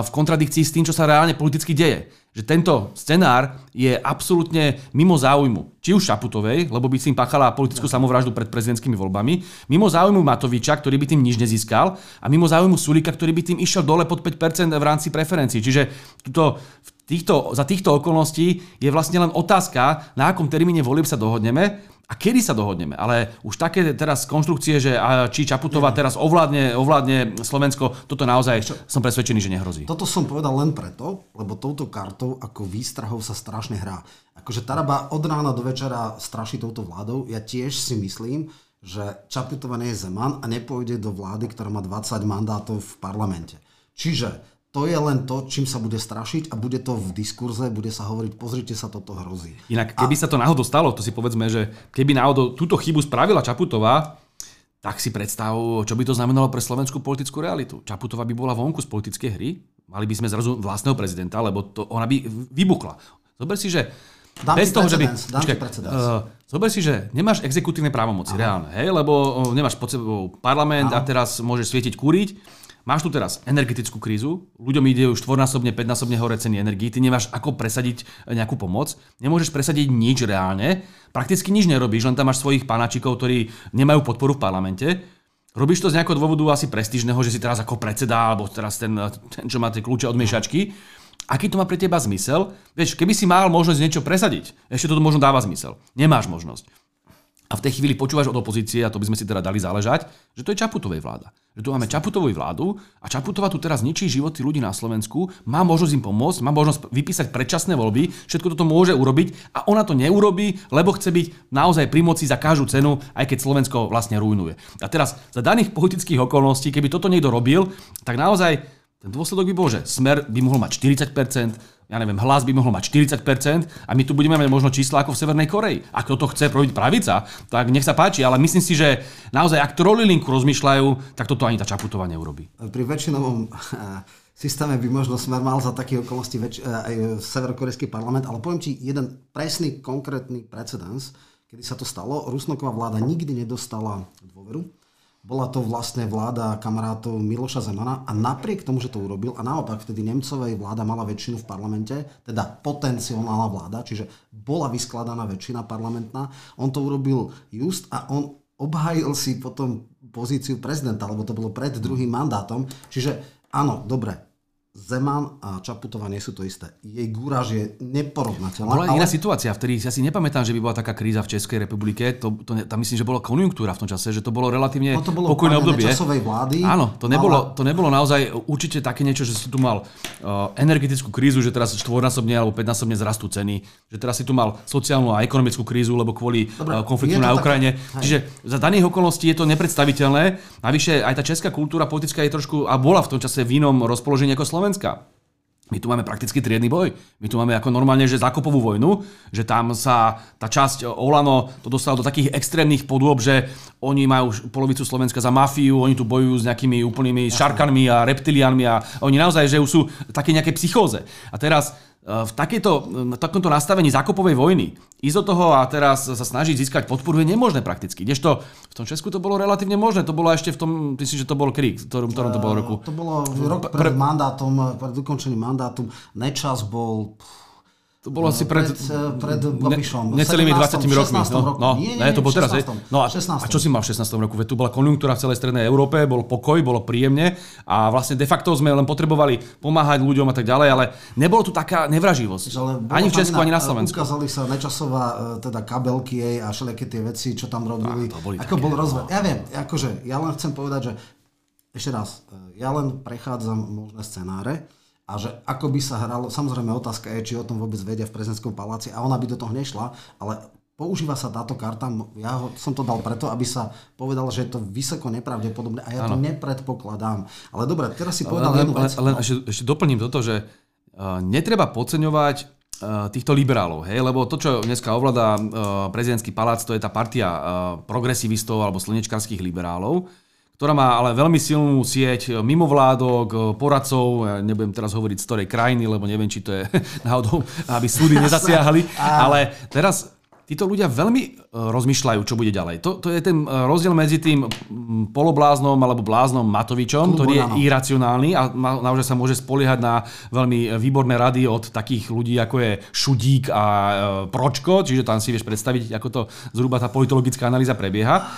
v kontradikcii s tým, čo sa reálne politicky deje že tento scenár je absolútne mimo záujmu, či už Šaputovej, lebo by tým pachala politickú samovraždu pred prezidentskými voľbami, mimo záujmu Matoviča, ktorý by tým nič nezískal, a mimo záujmu Sulika, ktorý by tým išiel dole pod 5% v rámci preferencií. Čiže tuto, v týchto, za týchto okolností je vlastne len otázka, na akom termíne volieb sa dohodneme a kedy sa dohodneme. Ale už také teraz konštrukcie, že či Čaputová teraz ovládne, ovládne Slovensko, toto naozaj Čo? som presvedčený, že nehrozí. Toto som povedal len preto, lebo touto kartou ako výstrahou sa strašne hrá. Akože Taraba od rána do večera straší touto vládou. Ja tiež si myslím, že Čaputová nie je Zeman a nepôjde do vlády, ktorá má 20 mandátov v parlamente. Čiže to je len to, čím sa bude strašiť a bude to v diskurze, bude sa hovoriť, pozrite sa, toto hrozí. Inak, keby a... sa to náhodou stalo, to si povedzme, že keby náhodou túto chybu spravila Čaputová, tak si predstav, čo by to znamenalo pre slovenskú politickú realitu. Čaputová by bola vonku z politickej hry, mali by sme zrazu vlastného prezidenta, lebo to, ona by vybuchla. Zober si, že Dám bez toho, že by... Počkaj, uh, zober si, že nemáš exekutívne právomoci, Aha. reálne, hej, lebo uh, nemáš pod sebou parlament Aha. a teraz môžeš svietiť, kúriť Máš tu teraz energetickú krízu, ľuďom ide už štvornásobne, päťnásobne hore ceny energii, ty nemáš ako presadiť nejakú pomoc, nemôžeš presadiť nič reálne, prakticky nič nerobíš, len tam máš svojich panačikov, ktorí nemajú podporu v parlamente. Robíš to z nejakého dôvodu asi prestížneho, že si teraz ako predseda, alebo teraz ten, ten čo má tie kľúče od miešačky. Aký to má pre teba zmysel? Vieš, keby si mal možnosť niečo presadiť, ešte to možno dáva zmysel. Nemáš možnosť a v tej chvíli počúvaš od opozície, a to by sme si teda dali záležať, že to je Čaputovej vláda. Že tu máme Čaputovú vládu a Čaputová tu teraz ničí životy ľudí na Slovensku, má možnosť im pomôcť, má možnosť vypísať predčasné voľby, všetko toto môže urobiť a ona to neurobí, lebo chce byť naozaj pri moci za každú cenu, aj keď Slovensko vlastne rujnuje. A teraz za daných politických okolností, keby toto niekto robil, tak naozaj ten dôsledok by bol, že smer by mohol mať 40%, ja neviem, hlas by mohol mať 40% a my tu budeme mať možno čísla ako v Severnej Koreji. Ak toto chce robiť pravica, tak nech sa páči, ale myslím si, že naozaj ak trolilinku rozmýšľajú, tak toto ani tá Čaputová neurobi. Pri väčšinovom eh, systéme by možno Smer mal za také okolnosti väč- eh, aj severokorejský parlament, ale poviem ti jeden presný, konkrétny precedens, kedy sa to stalo. Rusnoková vláda nikdy nedostala dôveru bola to vlastne vláda kamarátov Miloša Zemana a napriek tomu, že to urobil a naopak vtedy Nemcovej vláda mala väčšinu v parlamente, teda potenciálna vláda, čiže bola vyskladaná väčšina parlamentná, on to urobil just a on obhájil si potom pozíciu prezidenta, lebo to bolo pred druhým mandátom. Čiže áno, dobre, Zeman a Čaputová nie sú to isté. Jej gúraž je neporovnateľná. Bola ale... iná situácia, v ktorej ja si nepamätám, že by bola taká kríza v Českej republike. To, to, tam myslím, že bola konjunktúra v tom čase, že to bolo relatívne no to bolo pokojné obdobie. vlády. Áno, to nebolo, ale... to nebolo naozaj určite také niečo, že si tu mal uh, energetickú krízu, že teraz štvornásobne alebo päťnásobne zrastú ceny, že teraz si tu mal sociálnu a ekonomickú krízu, lebo kvôli Dobre, uh, konfliktu na Ukrajine. Také... Čiže za daných okolností je to nepredstaviteľné. Navyše aj tá česká kultúra politická je trošku, a bola v tom čase v inom rozpoložení ako Slovenska. My tu máme prakticky triedny boj. My tu máme ako normálne, že zákopovú vojnu, že tam sa tá časť Olano to dostala do takých extrémnych podôb, že oni majú polovicu Slovenska za mafiu, oni tu bojujú s nejakými úplnými šarkanmi a reptilianmi a oni naozaj, že sú také nejaké psychóze. A teraz v takéto, v takomto nastavení zákopovej vojny ísť do toho a teraz sa snažiť získať podporu je nemožné prakticky. Kdežto v tom Česku to bolo relatívne možné. To bolo ešte v tom, myslím, že to bol krík, ktorom, ktorom to bolo roku. To bolo rok pred mandátom, pred ukončením mandátu. Nečas bol to bolo asi pred, pred, eh, pred Babišom. Ne, necelými 20 rokmi. No, no, nie, nie, nie, to bol teraz. 16. No a, a čo si mal v 16. roku? Veď tu bola konjunktúra v celej strednej Európe, bol pokoj, bolo príjemne a vlastne de facto sme len potrebovali pomáhať ľuďom a tak ďalej, ale nebolo tu taká nevraživosť. Ani v Česku, ani na Slovensku. Ukázali sa Nečasová, e, teda kabelky a všelijaké tie veci, čo tam robili. A, ako také, bol rozvoj. No. Ja viem, akože, ja len chcem povedať, že ešte raz, e, ja len prechádzam možné scenáre, a že ako by sa hralo, samozrejme otázka je, či o tom vôbec vedia v prezidentskom paláci a ona by do toho nešla, ale používa sa táto karta, ja ho, som to dal preto, aby sa povedal, že je to vysoko nepravdepodobné a ja ano. to nepredpokladám. Ale dobre, teraz si povedal len, jednu vec. Len, len ešte, ešte doplním toto, že uh, netreba podceňovať uh, týchto liberálov, hej? lebo to, čo dneska ovláda uh, prezidentský palác, to je tá partia uh, progresivistov alebo slnečkarských liberálov, ktorá má ale veľmi silnú sieť mimovládok, poradcov, ja nebudem teraz hovoriť z ktorej krajiny, lebo neviem, či to je náhodou, aby súdy nezasiahli, ale teraz títo ľudia veľmi e, rozmýšľajú, čo bude ďalej. To, to je ten e, rozdiel medzi tým polobláznom alebo bláznom Matovičom, ktorý je iracionálny a naozaj sa môže spoliehať na veľmi výborné rady od takých ľudí, ako je Šudík a Pročko, čiže tam si vieš predstaviť, ako to zhruba tá politologická analýza prebieha.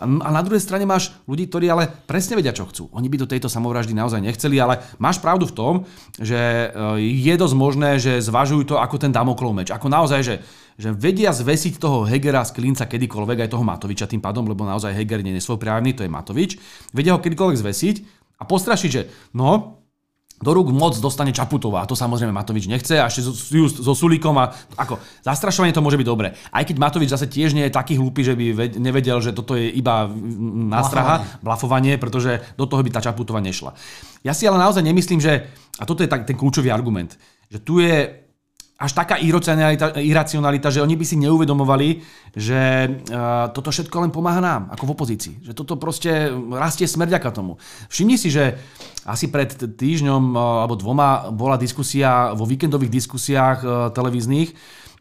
A na druhej strane máš ľudí, ktorí ale presne vedia, čo chcú. Oni by do tejto samovraždy naozaj nechceli, ale máš pravdu v tom, že e, je dosť možné, že zvažujú to ako ten Damoklov meč. Ako naozaj, že, že vedia zvesiť toho Hegera z klinca kedykoľvek, aj toho Matoviča tým pádom, lebo naozaj Heger nie je svojprávny, to je Matovič. Vedia ho kedykoľvek zvesiť a postrašiť, že no, do rúk moc dostane Čaputová. A to samozrejme Matovič nechce a ešte so, so Sulíkom a ako zastrašovanie to môže byť dobre. Aj keď Matovič zase tiež nie je taký hlúpy, že by nevedel, že toto je iba nástraha, blafovanie, pretože do toho by tá Čaputová nešla. Ja si ale naozaj nemyslím, že, a toto je tak, ten kľúčový argument, že tu je až taká iracionalita, iracionalita, že oni by si neuvedomovali, že uh, toto všetko len pomáha nám, ako v opozícii. Že toto proste rastie smrďaka tomu. Všimni si, že asi pred týždňom uh, alebo dvoma bola diskusia vo víkendových diskusiách uh, televíznych,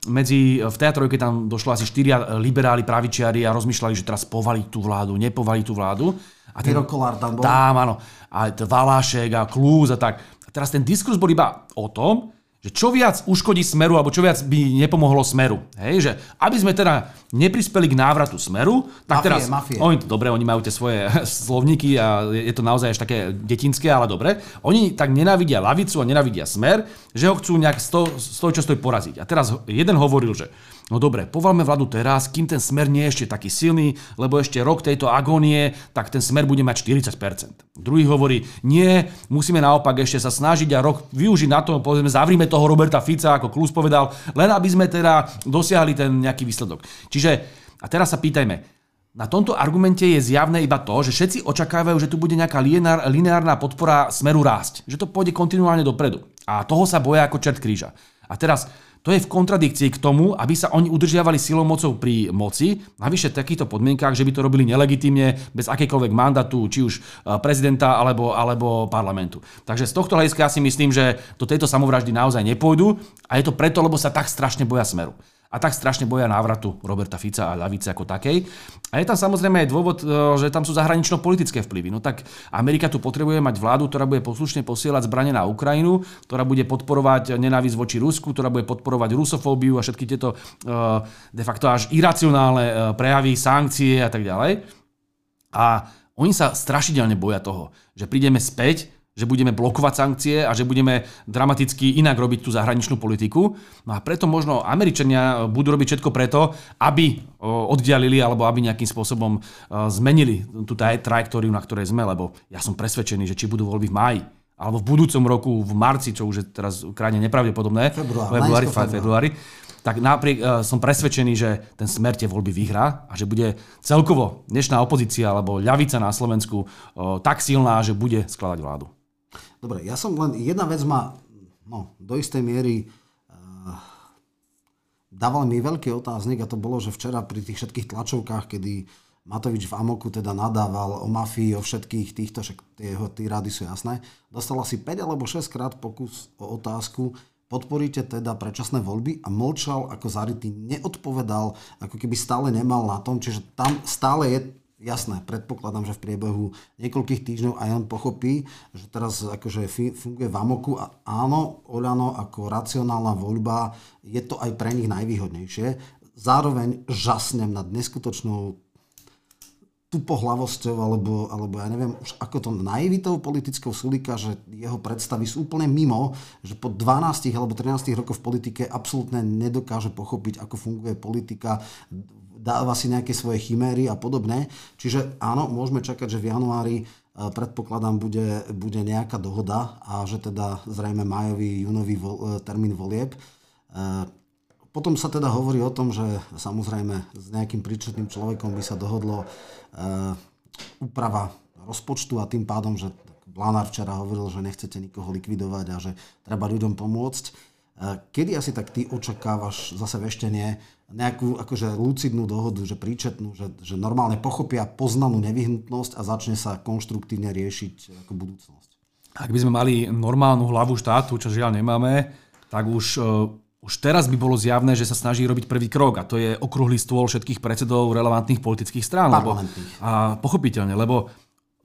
medzi, v teatrojke tam došlo asi štyria liberáli, pravičiari a rozmýšľali, že teraz povaliť tú vládu, nepovaliť tú vládu. A ten, Kolár tam bol. Tam, áno. A Valášek a Klúz a tak. A teraz ten diskurs bol iba o tom, že čo viac uškodí smeru, alebo čo viac by nepomohlo smeru. Hej, že aby sme teda neprispeli k návratu smeru, tak mafie, teraz... Mafie. Oni, dobre, oni majú tie svoje slovníky a je to naozaj až také detinské, ale dobre. Oni tak nenávidia lavicu a nenávidia smer, že ho chcú nejak z toho, čo stojí poraziť. A teraz jeden hovoril, že No dobre, povalme vládu teraz, kým ten smer nie je ešte taký silný, lebo ešte rok tejto agónie, tak ten smer bude mať 40%. Druhý hovorí, nie, musíme naopak ešte sa snažiť a rok využiť na to, povedzme, zavrime toho Roberta Fica, ako Klus povedal, len aby sme teda dosiahli ten nejaký výsledok. Čiže, a teraz sa pýtajme, na tomto argumente je zjavné iba to, že všetci očakávajú, že tu bude nejaká lineárna podpora smeru rásť. Že to pôjde kontinuálne dopredu. A toho sa boja ako čert kríža. A teraz to je v kontradikcii k tomu, aby sa oni udržiavali silou mocou pri moci, navyše v takýchto podmienkách, že by to robili nelegitímne, bez akékoľvek mandátu, či už e, prezidenta alebo, alebo parlamentu. Takže z tohto hľadiska ja si myslím, že do tejto samovraždy naozaj nepôjdu a je to preto, lebo sa tak strašne boja smeru a tak strašne boja návratu Roberta Fica a ľavice ako takej. A je tam samozrejme aj dôvod, e, že tam sú zahranično-politické vplyvy. No tak Amerika tu potrebuje mať vládu, ktorá bude poslušne posielať zbranie na Ukrajinu, ktorá bude podporovať nenávisť voči Rusku, ktorá bude podporovať rusofóbiu a všetky tieto e, de facto až iracionálne e, prejavy, sankcie a tak ďalej. A oni sa strašidelne boja toho, že prídeme späť že budeme blokovať sankcie a že budeme dramaticky inak robiť tú zahraničnú politiku. No a preto možno Američania budú robiť všetko preto, aby oddialili alebo aby nejakým spôsobom zmenili tú trajektóriu, na ktorej sme, lebo ja som presvedčený, že či budú voľby v máji, alebo v budúcom roku v marci, čo už je teraz krajine nepravdepodobné, februári, februári, tak napriek uh, som presvedčený, že ten smer tie voľby vyhrá a že bude celkovo dnešná opozícia alebo ľavica na Slovensku uh, tak silná, že bude skladať vládu. Dobre, ja som len, jedna vec ma no, do istej miery uh, dával mi veľký otáznik a to bolo, že včera pri tých všetkých tlačovkách, kedy Matovič v Amoku teda nadával o mafii, o všetkých týchto, však tie jeho týrady sú jasné, dostal asi 5 alebo 6 krát pokus o otázku, podporíte teda predčasné voľby? A mlčal ako zarytý, neodpovedal, ako keby stále nemal na tom, čiže tam stále je jasné, predpokladám, že v priebehu niekoľkých týždňov aj on pochopí, že teraz akože funguje v Amoku a áno, Oľano ako racionálna voľba je to aj pre nich najvýhodnejšie. Zároveň žasnem nad neskutočnou tupohlavosťou, alebo, alebo ja neviem, už ako to naivitou politickou Sulika, že jeho predstavy sú úplne mimo, že po 12 alebo 13 rokoch v politike absolútne nedokáže pochopiť, ako funguje politika, dáva si nejaké svoje chiméry a podobné. Čiže áno, môžeme čakať, že v januári e, predpokladám bude, bude nejaká dohoda a že teda zrejme majový, júnový vo, e, termín volieb. E, potom sa teda hovorí o tom, že samozrejme s nejakým príčetným človekom by sa dohodlo úprava rozpočtu a tým pádom, že Blanár včera hovoril, že nechcete nikoho likvidovať a že treba ľuďom pomôcť. Kedy asi tak ty očakávaš zase veštenie nejakú akože lucidnú dohodu, že príčetnú, že, že normálne pochopia poznanú nevyhnutnosť a začne sa konštruktívne riešiť ako budúcnosť? Ak by sme mali normálnu hlavu štátu, čo žiaľ nemáme, tak už uh už teraz by bolo zjavné, že sa snaží robiť prvý krok a to je okrúhly stôl všetkých predsedov relevantných politických strán. Lebo, a pochopiteľne, lebo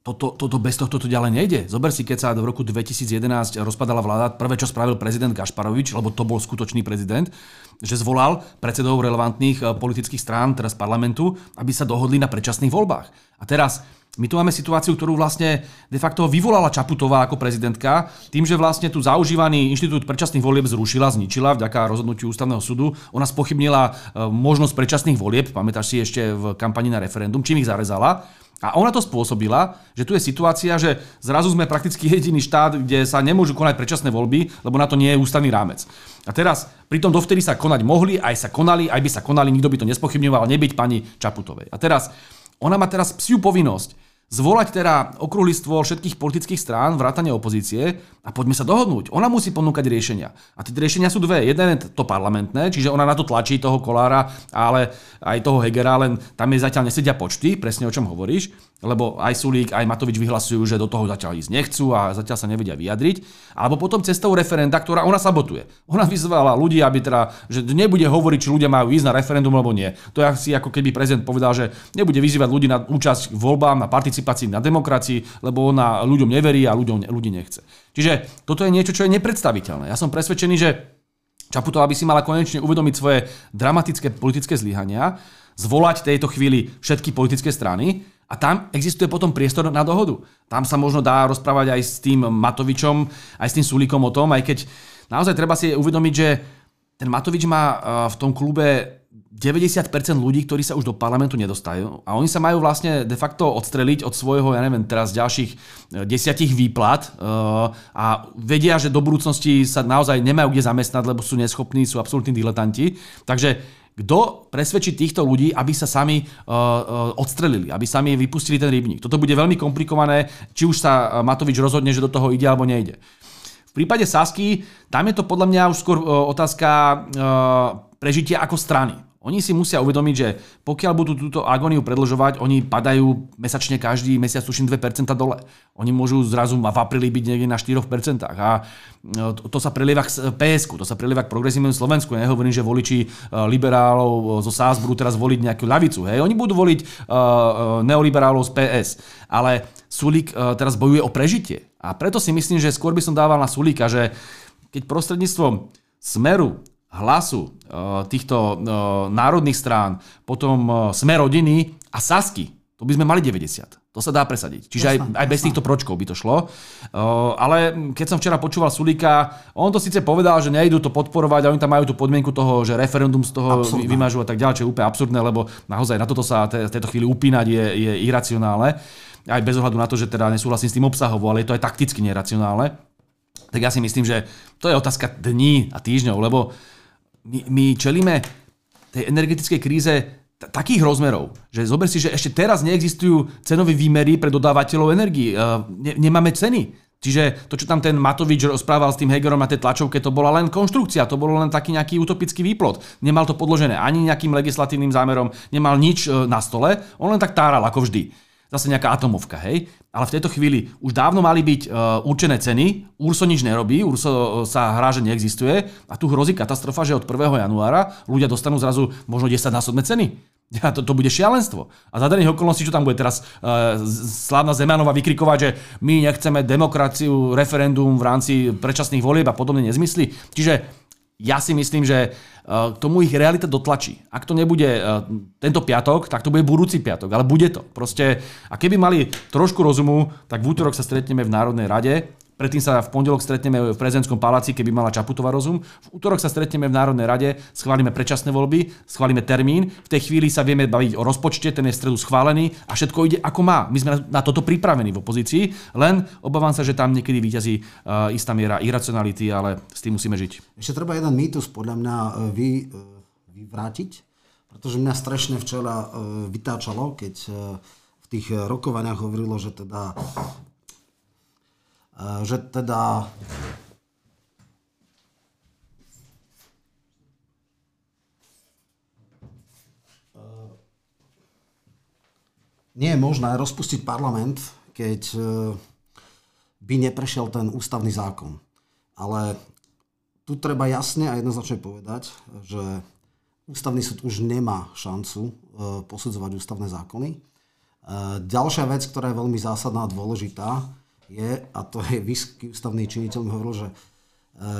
toto, toto bez tohto to ďalej nejde. Zober si, keď sa v roku 2011 rozpadala vláda, prvé, čo spravil prezident Gašparovič, lebo to bol skutočný prezident, že zvolal predsedov relevantných eh, politických strán, teraz parlamentu, aby sa dohodli na predčasných voľbách. A teraz my tu máme situáciu, ktorú vlastne de facto vyvolala Čaputová ako prezidentka, tým, že vlastne tu zaužívaný inštitút predčasných volieb zrušila, zničila vďaka rozhodnutiu ústavného súdu. Ona spochybnila e, možnosť predčasných volieb, pamätáš si ešte v kampani na referendum, čím ich zarezala. A ona to spôsobila, že tu je situácia, že zrazu sme prakticky jediný štát, kde sa nemôžu konať predčasné voľby, lebo na to nie je ústavný rámec. A teraz, pritom dovtedy sa konať mohli, aj sa konali, aj by sa konali, nikto by to nespochybňoval, nebyť pani Čaputovej. A teraz, ona má teraz psiu povinnosť zvolať teda okrúhly stôl všetkých politických strán, vrátane opozície a poďme sa dohodnúť. Ona musí ponúkať riešenia. A tie riešenia sú dve. Jeden je to parlamentné, čiže ona na to tlačí toho Kolára, ale aj toho Hegera, len tam je zatiaľ nesedia počty, presne o čom hovoríš, lebo aj Sulík, aj Matovič vyhlasujú, že do toho zatiaľ ísť nechcú a zatiaľ sa nevedia vyjadriť. Alebo potom cestou referenda, ktorá ona sabotuje. Ona vyzvala ľudí, aby teda, že nebude hovoriť, či ľudia majú ísť na referendum alebo nie. To je asi ako keby prezident povedal, že nebude vyzývať ľudí na účasť v voľbám, na participácii na demokracii, lebo ona ľuďom neverí a ľuďom, ľudí nechce. Čiže toto je niečo, čo je nepredstaviteľné. Ja som presvedčený, že Čaputová by si mala konečne uvedomiť svoje dramatické politické zlyhania, zvolať tejto chvíli všetky politické strany a tam existuje potom priestor na dohodu. Tam sa možno dá rozprávať aj s tým Matovičom, aj s tým Sulíkom o tom, aj keď naozaj treba si uvedomiť, že ten Matovič má eh, v tom klube 90% ľudí, ktorí sa už do parlamentu nedostajú a oni sa majú vlastne de facto odstreliť od svojho, ja neviem, teraz ďalších e, desiatich výplat uh, a vedia, že do budúcnosti sa naozaj nemajú kde zamestnať, lebo sú neschopní, sú absolútni diletanti. Takže kto presvedčí týchto ľudí, aby sa sami uh, odstrelili, aby sami vypustili ten rybník. Toto bude veľmi komplikované, či už sa Matovič rozhodne, že do toho ide alebo nejde. V prípade Sasky, tam je to podľa mňa už skôr otázka prežitia ako strany. Oni si musia uvedomiť, že pokiaľ budú túto agóniu predlžovať, oni padajú mesačne každý mesiac tuším 2% dole. Oni môžu zrazu v apríli byť niekde na 4%. A no, to, sa prelieva k PSK, to sa prelieva k progresívnemu Slovensku. Ja nehovorím, že voliči e, liberálov zo SAS budú teraz voliť nejakú ľavicu. Hej. Oni budú voliť neoliberálov z PS. Ale Sulík teraz bojuje o prežitie. A preto si myslím, že skôr by som dával na Sulíka, že keď prostredníctvom Smeru hlasu eh, týchto eh, národných strán, potom eh, Sme rodiny a Sasky, to by sme mali 90. To sa dá presadiť. Čiže jasná, aj, aj bez jasná. týchto pročkov by to šlo. ale keď som včera počúval Sulika, on to síce povedal, že nejdu to podporovať a oni tam majú tú podmienku toho, že referendum z toho Absurdné. vymažu a tak ďalej, čo je úplne absurdné, lebo naozaj na toto sa v tejto chvíli upínať je, je iracionálne. Aj bez ohľadu na to, že teda nesúhlasím s tým obsahovo, ale je to aj takticky neracionálne. Tak ja si myslím, že to je otázka dní a týždňov, lebo my, my čelíme tej energetickej kríze t- takých rozmerov, že zober si, že ešte teraz neexistujú cenové výmery pre dodávateľov energii. Uh, ne, nemáme ceny. Čiže to, čo tam ten Matovič rozprával s tým Hegerom na tej tlačovke, to bola len konštrukcia, to bolo len taký nejaký utopický výplot. Nemal to podložené ani nejakým legislatívnym zámerom, nemal nič e, na stole, on len tak táral ako vždy. Zase nejaká atomovka, hej? Ale v tejto chvíli už dávno mali byť uh, určené ceny, Urso nič nerobí, Urso sa hrá, že neexistuje a tu hrozí katastrofa, že od 1. januára ľudia dostanú zrazu možno 10 násobné ceny. Ja, to, to bude šialenstvo. A za daných okolností, čo tam bude teraz uh, slávna Zemanova vykrikovať, že my nechceme demokraciu, referendum v rámci predčasných volieb a podobné nezmysly. Čiže ja si myslím, že uh, tomu ich realita dotlačí. Ak to nebude uh, tento piatok, tak to bude budúci piatok, ale bude to. Proste, a keby mali trošku rozumu, tak v útorok sa stretneme v Národnej rade Predtým sa v pondelok stretneme v prezidentskom paláci, keby mala Čaputová rozum. V útorok sa stretneme v Národnej rade, schválime predčasné voľby, schválime termín. V tej chvíli sa vieme baviť o rozpočte, ten je v stredu schválený a všetko ide ako má. My sme na toto pripravení v opozícii, len obávam sa, že tam niekedy vyťazí uh, istá miera iracionality, ale s tým musíme žiť. Ešte treba jeden mýtus podľa mňa e, vy, e, vyvrátiť, pretože mňa strašne včera vytáčalo, keď v tých rokovaniach hovorilo, že teda že teda nie je možné rozpustiť parlament, keď e, by neprešiel ten ústavný zákon. Ale tu treba jasne a jednoznačne povedať, že ústavný súd už nemá šancu e, posudzovať ústavné zákony. E, ďalšia vec, ktorá je veľmi zásadná a dôležitá, je, a to je vysoký ústavný činiteľ, mi hovoril, že e,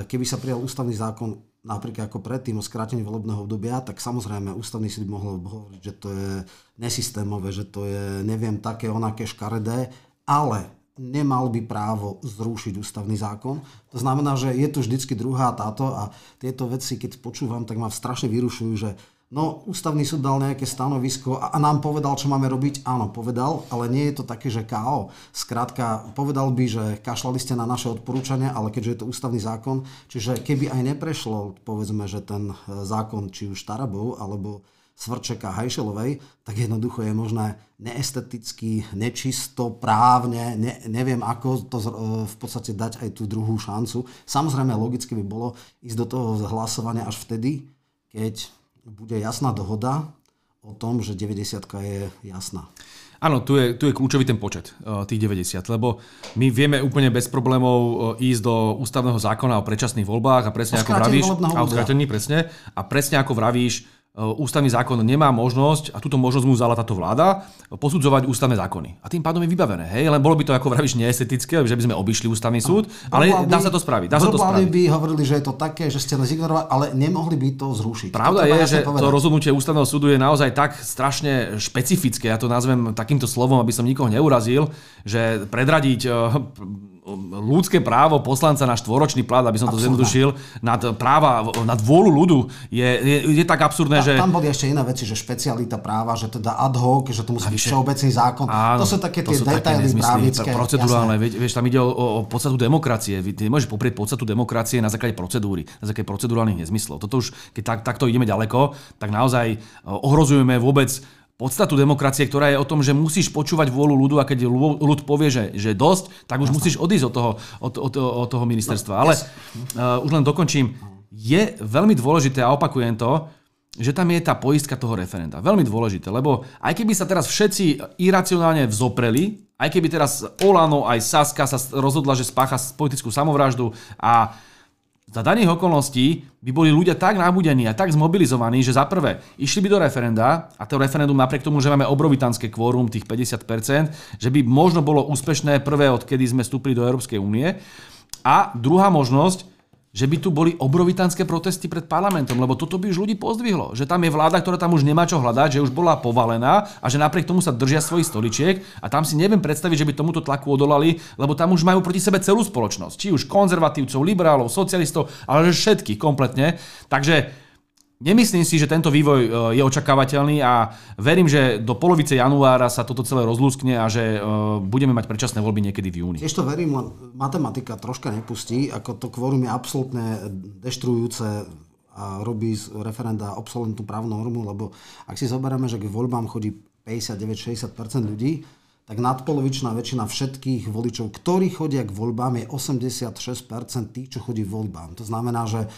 keby sa prijal ústavný zákon napríklad ako predtým o skrátení volebného obdobia, tak samozrejme ústavný súd mohol hovoriť, že to je nesystémové, že to je neviem také, onaké škaredé, ale nemal by právo zrušiť ústavný zákon. To znamená, že je tu vždycky druhá táto a tieto veci, keď počúvam, tak ma strašne vyrušujú, že No, ústavný súd dal nejaké stanovisko a, a nám povedal, čo máme robiť. Áno, povedal, ale nie je to také, že KO. Skrátka, povedal by, že kašľali ste na naše odporúčania, ale keďže je to ústavný zákon, čiže keby aj neprešlo, povedzme, že ten e, zákon, či už Tarabov, alebo Svrčeka Hajšelovej, tak jednoducho je možné neesteticky, nečisto, právne, ne, neviem ako to e, v podstate dať aj tú druhú šancu. Samozrejme, logicky by bolo ísť do toho hlasovania až vtedy, keď bude jasná dohoda o tom, že 90 je jasná. Áno, tu je, tu je kľúčový ten počet, uh, tých 90, lebo my vieme úplne bez problémov uh, ísť do ústavného zákona o predčasných voľbách a presne ako vravíš, a presne, a presne ako vravíš, ústavný zákon nemá možnosť, a túto možnosť mu vzala táto vláda, posudzovať ústavné zákony. A tým pádom je vybavené. Hej? Len bolo by to, ako vravíš, neestetické, že by sme obišli ústavný súd, ale dá sa to spraviť. Dá sa to spraviť. by hovorili, že je to také, že ste zignorovali, ale nemohli by to zrušiť. Pravda to je, že povedať. to rozhodnutie ústavného súdu je naozaj tak strašne špecifické, ja to nazvem takýmto slovom, aby som nikoho neurazil, že predradiť e, ľudské právo poslanca na štvoročný plat, aby som to zjednodušil, nad práva, nad vôľu ľudu je, je, je tak absurdné, Ta, že... Tam boli ešte iné veci, že špecialita práva, že teda ad hoc, že to musí byť všeobecný zákon. Áno, to sú také tie detaily právnické. Procedurálne, vieš, vieš, tam ide o, o, o podstatu demokracie. Ty nemôžeš poprieť podstatu demokracie na základe procedúry, na základe procedurálnych nezmyslov. Toto už, keď tak, takto ideme ďaleko, tak naozaj ohrozujeme vôbec podstatu demokracie, ktorá je o tom, že musíš počúvať vôľu ľudu a keď ľud povie, že, že dosť, tak už Jasne. musíš odísť od toho, od, od, od toho ministerstva. No, Ale uh, už len dokončím. Je veľmi dôležité, a opakujem to, že tam je tá poistka toho referenda. Veľmi dôležité, lebo aj keby sa teraz všetci iracionálne vzopreli, aj keby teraz Olano, aj Saska sa rozhodla, že spácha politickú samovraždu a za daných okolností by boli ľudia tak nabudení a tak zmobilizovaní, že za prvé išli by do referenda a to referendum napriek tomu, že máme obrovitánske kvórum, tých 50%, že by možno bolo úspešné prvé, odkedy sme vstúpili do Európskej únie. A druhá možnosť, že by tu boli obrovitánske protesty pred parlamentom, lebo toto by už ľudí pozdvihlo, že tam je vláda, ktorá tam už nemá čo hľadať, že už bola povalená a že napriek tomu sa držia svojich stoličiek a tam si neviem predstaviť, že by tomuto tlaku odolali, lebo tam už majú proti sebe celú spoločnosť, či už konzervatívcov, liberálov, socialistov, ale všetkých kompletne. Takže Nemyslím si, že tento vývoj e, je očakávateľný a verím, že do polovice januára sa toto celé rozlúskne a že e, budeme mať predčasné voľby niekedy v júni. Tiež to verím, len matematika troška nepustí, ako to kvorum je absolútne deštruujúce a robí z referenda obsolentnú právnu normu, lebo ak si zoberieme, že k voľbám chodí 59-60% ľudí, tak nadpolovičná väčšina všetkých voličov, ktorí chodia k voľbám, je 86% tých, čo chodí voľbám. To znamená, že e,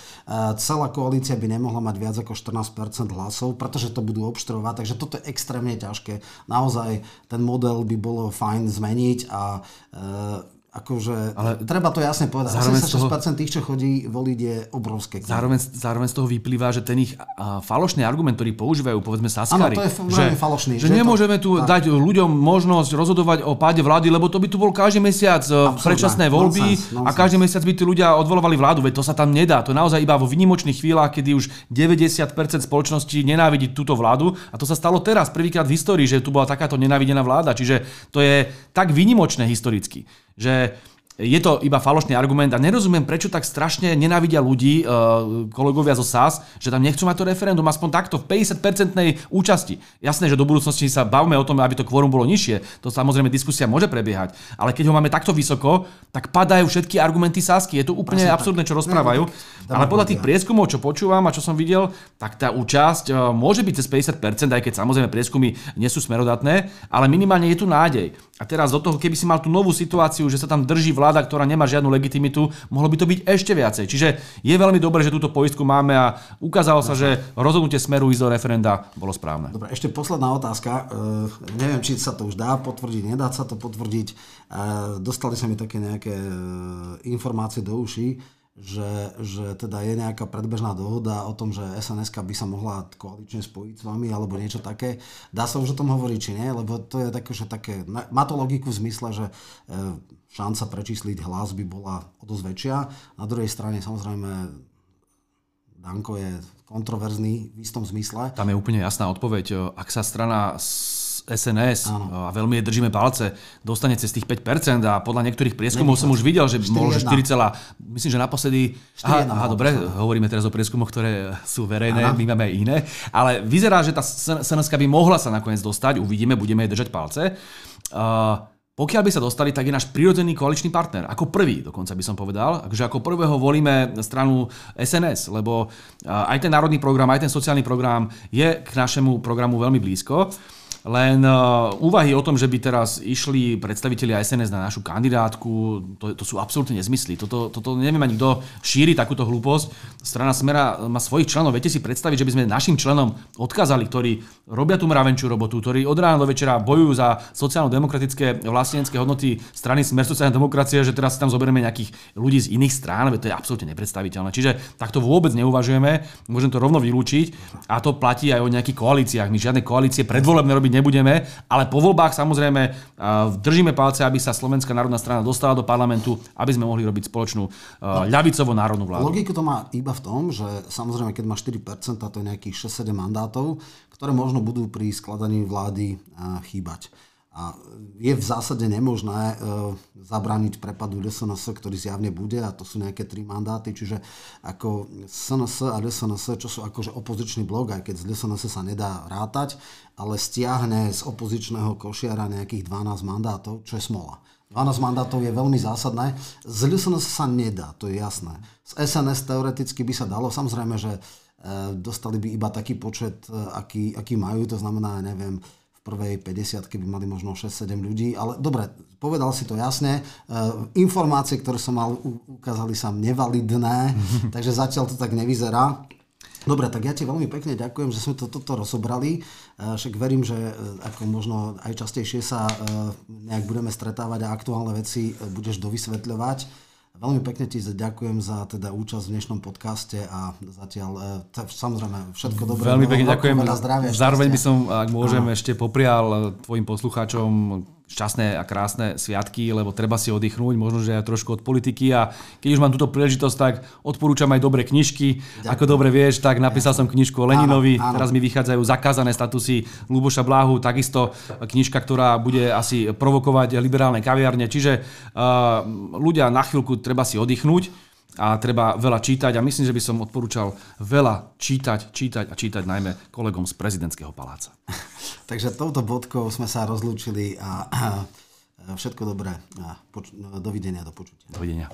celá koalícia by nemohla mať viac ako 14% hlasov, pretože to budú obštrovať, takže toto je extrémne ťažké. Naozaj ten model by bolo fajn zmeniť a e, Akože, ale treba to jasne povedať. Zároveň 86% toho, tých, čo chodí voliť, je obrovské. Zároveň, zároveň z toho vyplýva, že ten ich a, falošný argument, ktorý používajú, povedzme Saskari, ano, to je že, falošný. Že, že nemôžeme tu tak. dať ľuďom možnosť rozhodovať o páde vlády, lebo to by tu bol každý mesiac e, Absolutne. predčasné voľby nonsense, nonsense. a každý mesiac by tí ľudia odvolovali vládu. Veď to sa tam nedá. To naozaj iba vo vynimočných chvíľach, kedy už 90% spoločnosti nenávidí túto vládu. A to sa stalo teraz, prvýkrát v histórii, že tu bola takáto nenávidená vláda. Čiže to je tak vynimočné historicky, že je to iba falošný argument a nerozumiem, prečo tak strašne nenávidia ľudí, e, kolegovia zo SAS, že tam nechcú mať to referendum aspoň takto v 50-percentnej účasti. Jasné, že do budúcnosti sa bavíme o tom, aby to kvórum bolo nižšie. To samozrejme diskusia môže prebiehať. Ale keď ho máme takto vysoko, tak padajú všetky argumenty Sasky. Je to úplne Asi absurdné, čo rozprávajú. Ale podľa tých prieskumov, čo počúvam a čo som videl, tak tá účasť e, môže byť cez 50%, aj keď samozrejme prieskumy nie sú smerodatné, ale minimálne je tu nádej. A teraz do toho, keby si mal tú novú situáciu, že sa tam drží vláda, ktorá nemá žiadnu legitimitu, mohlo by to byť ešte viacej. Čiže je veľmi dobré, že túto poistku máme a ukázalo sa, že rozhodnutie smeru ísť do referenda bolo správne. Dobre, ešte posledná otázka. Uh, neviem, či sa to už dá potvrdiť, nedá sa to potvrdiť. Uh, dostali sa mi také nejaké uh, informácie do uší že, že teda je nejaká predbežná dohoda o tom, že sns by sa mohla koalične spojiť s vami alebo niečo také. Dá sa už o tom hovoriť, či nie? Lebo to je také, že také, má to logiku v zmysle, že e, šanca prečísliť hlas by bola o dosť väčšia. Na druhej strane samozrejme Danko je kontroverzný v istom zmysle. Tam je úplne jasná odpoveď. Ak sa strana SNS Áno. a veľmi je držíme palce, dostane cez tých 5% a podľa niektorých prieskumov som už videl, že bolo, že 4, myslím, že naposledy... Aha, aha dobre, hovoríme teraz o prieskumoch, ktoré sú verejné, aha. my máme aj iné, ale vyzerá, že tá SNS by mohla sa nakoniec dostať, uvidíme, budeme jej držať palce. Uh, pokiaľ by sa dostali, tak je náš prirodzený koaličný partner. Ako prvý, dokonca by som povedal. Takže ako prvého volíme stranu SNS, lebo aj ten národný program, aj ten sociálny program je k našemu programu veľmi blízko. Len uh, úvahy o tom, že by teraz išli predstavitelia SNS na našu kandidátku, to, to sú absolútne nezmysly. Toto, toto neviem ani kto šíri takúto hlúposť. Strana Smera má svojich členov. Viete si predstaviť, že by sme našim členom odkázali, ktorí robia tú mravenčú robotu, ktorí od rána do večera bojujú za sociálno-demokratické vlastenecké hodnoty strany Smer sociálnej demokracie, že teraz si tam zoberieme nejakých ľudí z iných strán, to je absolútne nepredstaviteľné. Čiže takto vôbec neuvažujeme, môžem to rovno vylúčiť a to platí aj o nejakých koalíciách. My žiadne koalície predvolebné robiť nebudeme, ale po voľbách samozrejme držíme palce, aby sa Slovenská národná strana dostala do parlamentu, aby sme mohli robiť spoločnú ľavicovú národnú vládu. Logiku to má iba v tom, že samozrejme, keď má 4%, to je nejakých 6-7 mandátov, ktoré možno budú pri skladaní vlády chýbať. A je v zásade nemožné e, zabrániť prepadu DSNS, ktorý zjavne bude, a to sú nejaké tri mandáty, čiže ako SNS a DSNS, čo sú akože opozičný blok, aj keď z DSNS sa nedá rátať, ale stiahne z opozičného košiara nejakých 12 mandátov, čo je smola. 12 mandátov je veľmi zásadné. Z LSNS sa nedá, to je jasné. Z SNS teoreticky by sa dalo, samozrejme, že e, dostali by iba taký počet, e, aký, aký majú, to znamená, neviem, prvej 50 by mali možno 6-7 ľudí, ale dobre, povedal si to jasne. E, informácie, ktoré som mal, ukázali sa nevalidné, takže zatiaľ to tak nevyzerá. Dobre, tak ja ti veľmi pekne ďakujem, že sme to, toto rozobrali. E, však verím, že e, ako možno aj častejšie sa nejak budeme stretávať a aktuálne veci budeš dovysvetľovať. Veľmi pekne ti ďakujem za teda účasť v dnešnom podcaste a zatiaľ e, t- samozrejme všetko dobré. Veľmi pekne ďakujem. Zdravia, Zároveň by som, ak môžem, Aha. ešte poprial tvojim poslucháčom šťastné a krásne sviatky, lebo treba si oddychnúť, možno, že aj trošku od politiky a keď už mám túto príležitosť, tak odporúčam aj dobré knižky. Ďakujem. Ako dobre vieš, tak napísal som knižku o Leninovi, áno, áno. teraz mi vychádzajú zakázané statusy Luboša Bláhu, takisto knižka, ktorá bude asi provokovať liberálne kaviarne, čiže uh, ľudia na chvíľku treba si oddychnúť a treba veľa čítať a myslím, že by som odporúčal veľa čítať, čítať a čítať najmä kolegom z prezidentského paláca. Takže touto bodkou sme sa rozlúčili a všetko dobré. Dovidenia, do počutia. Dovidenia.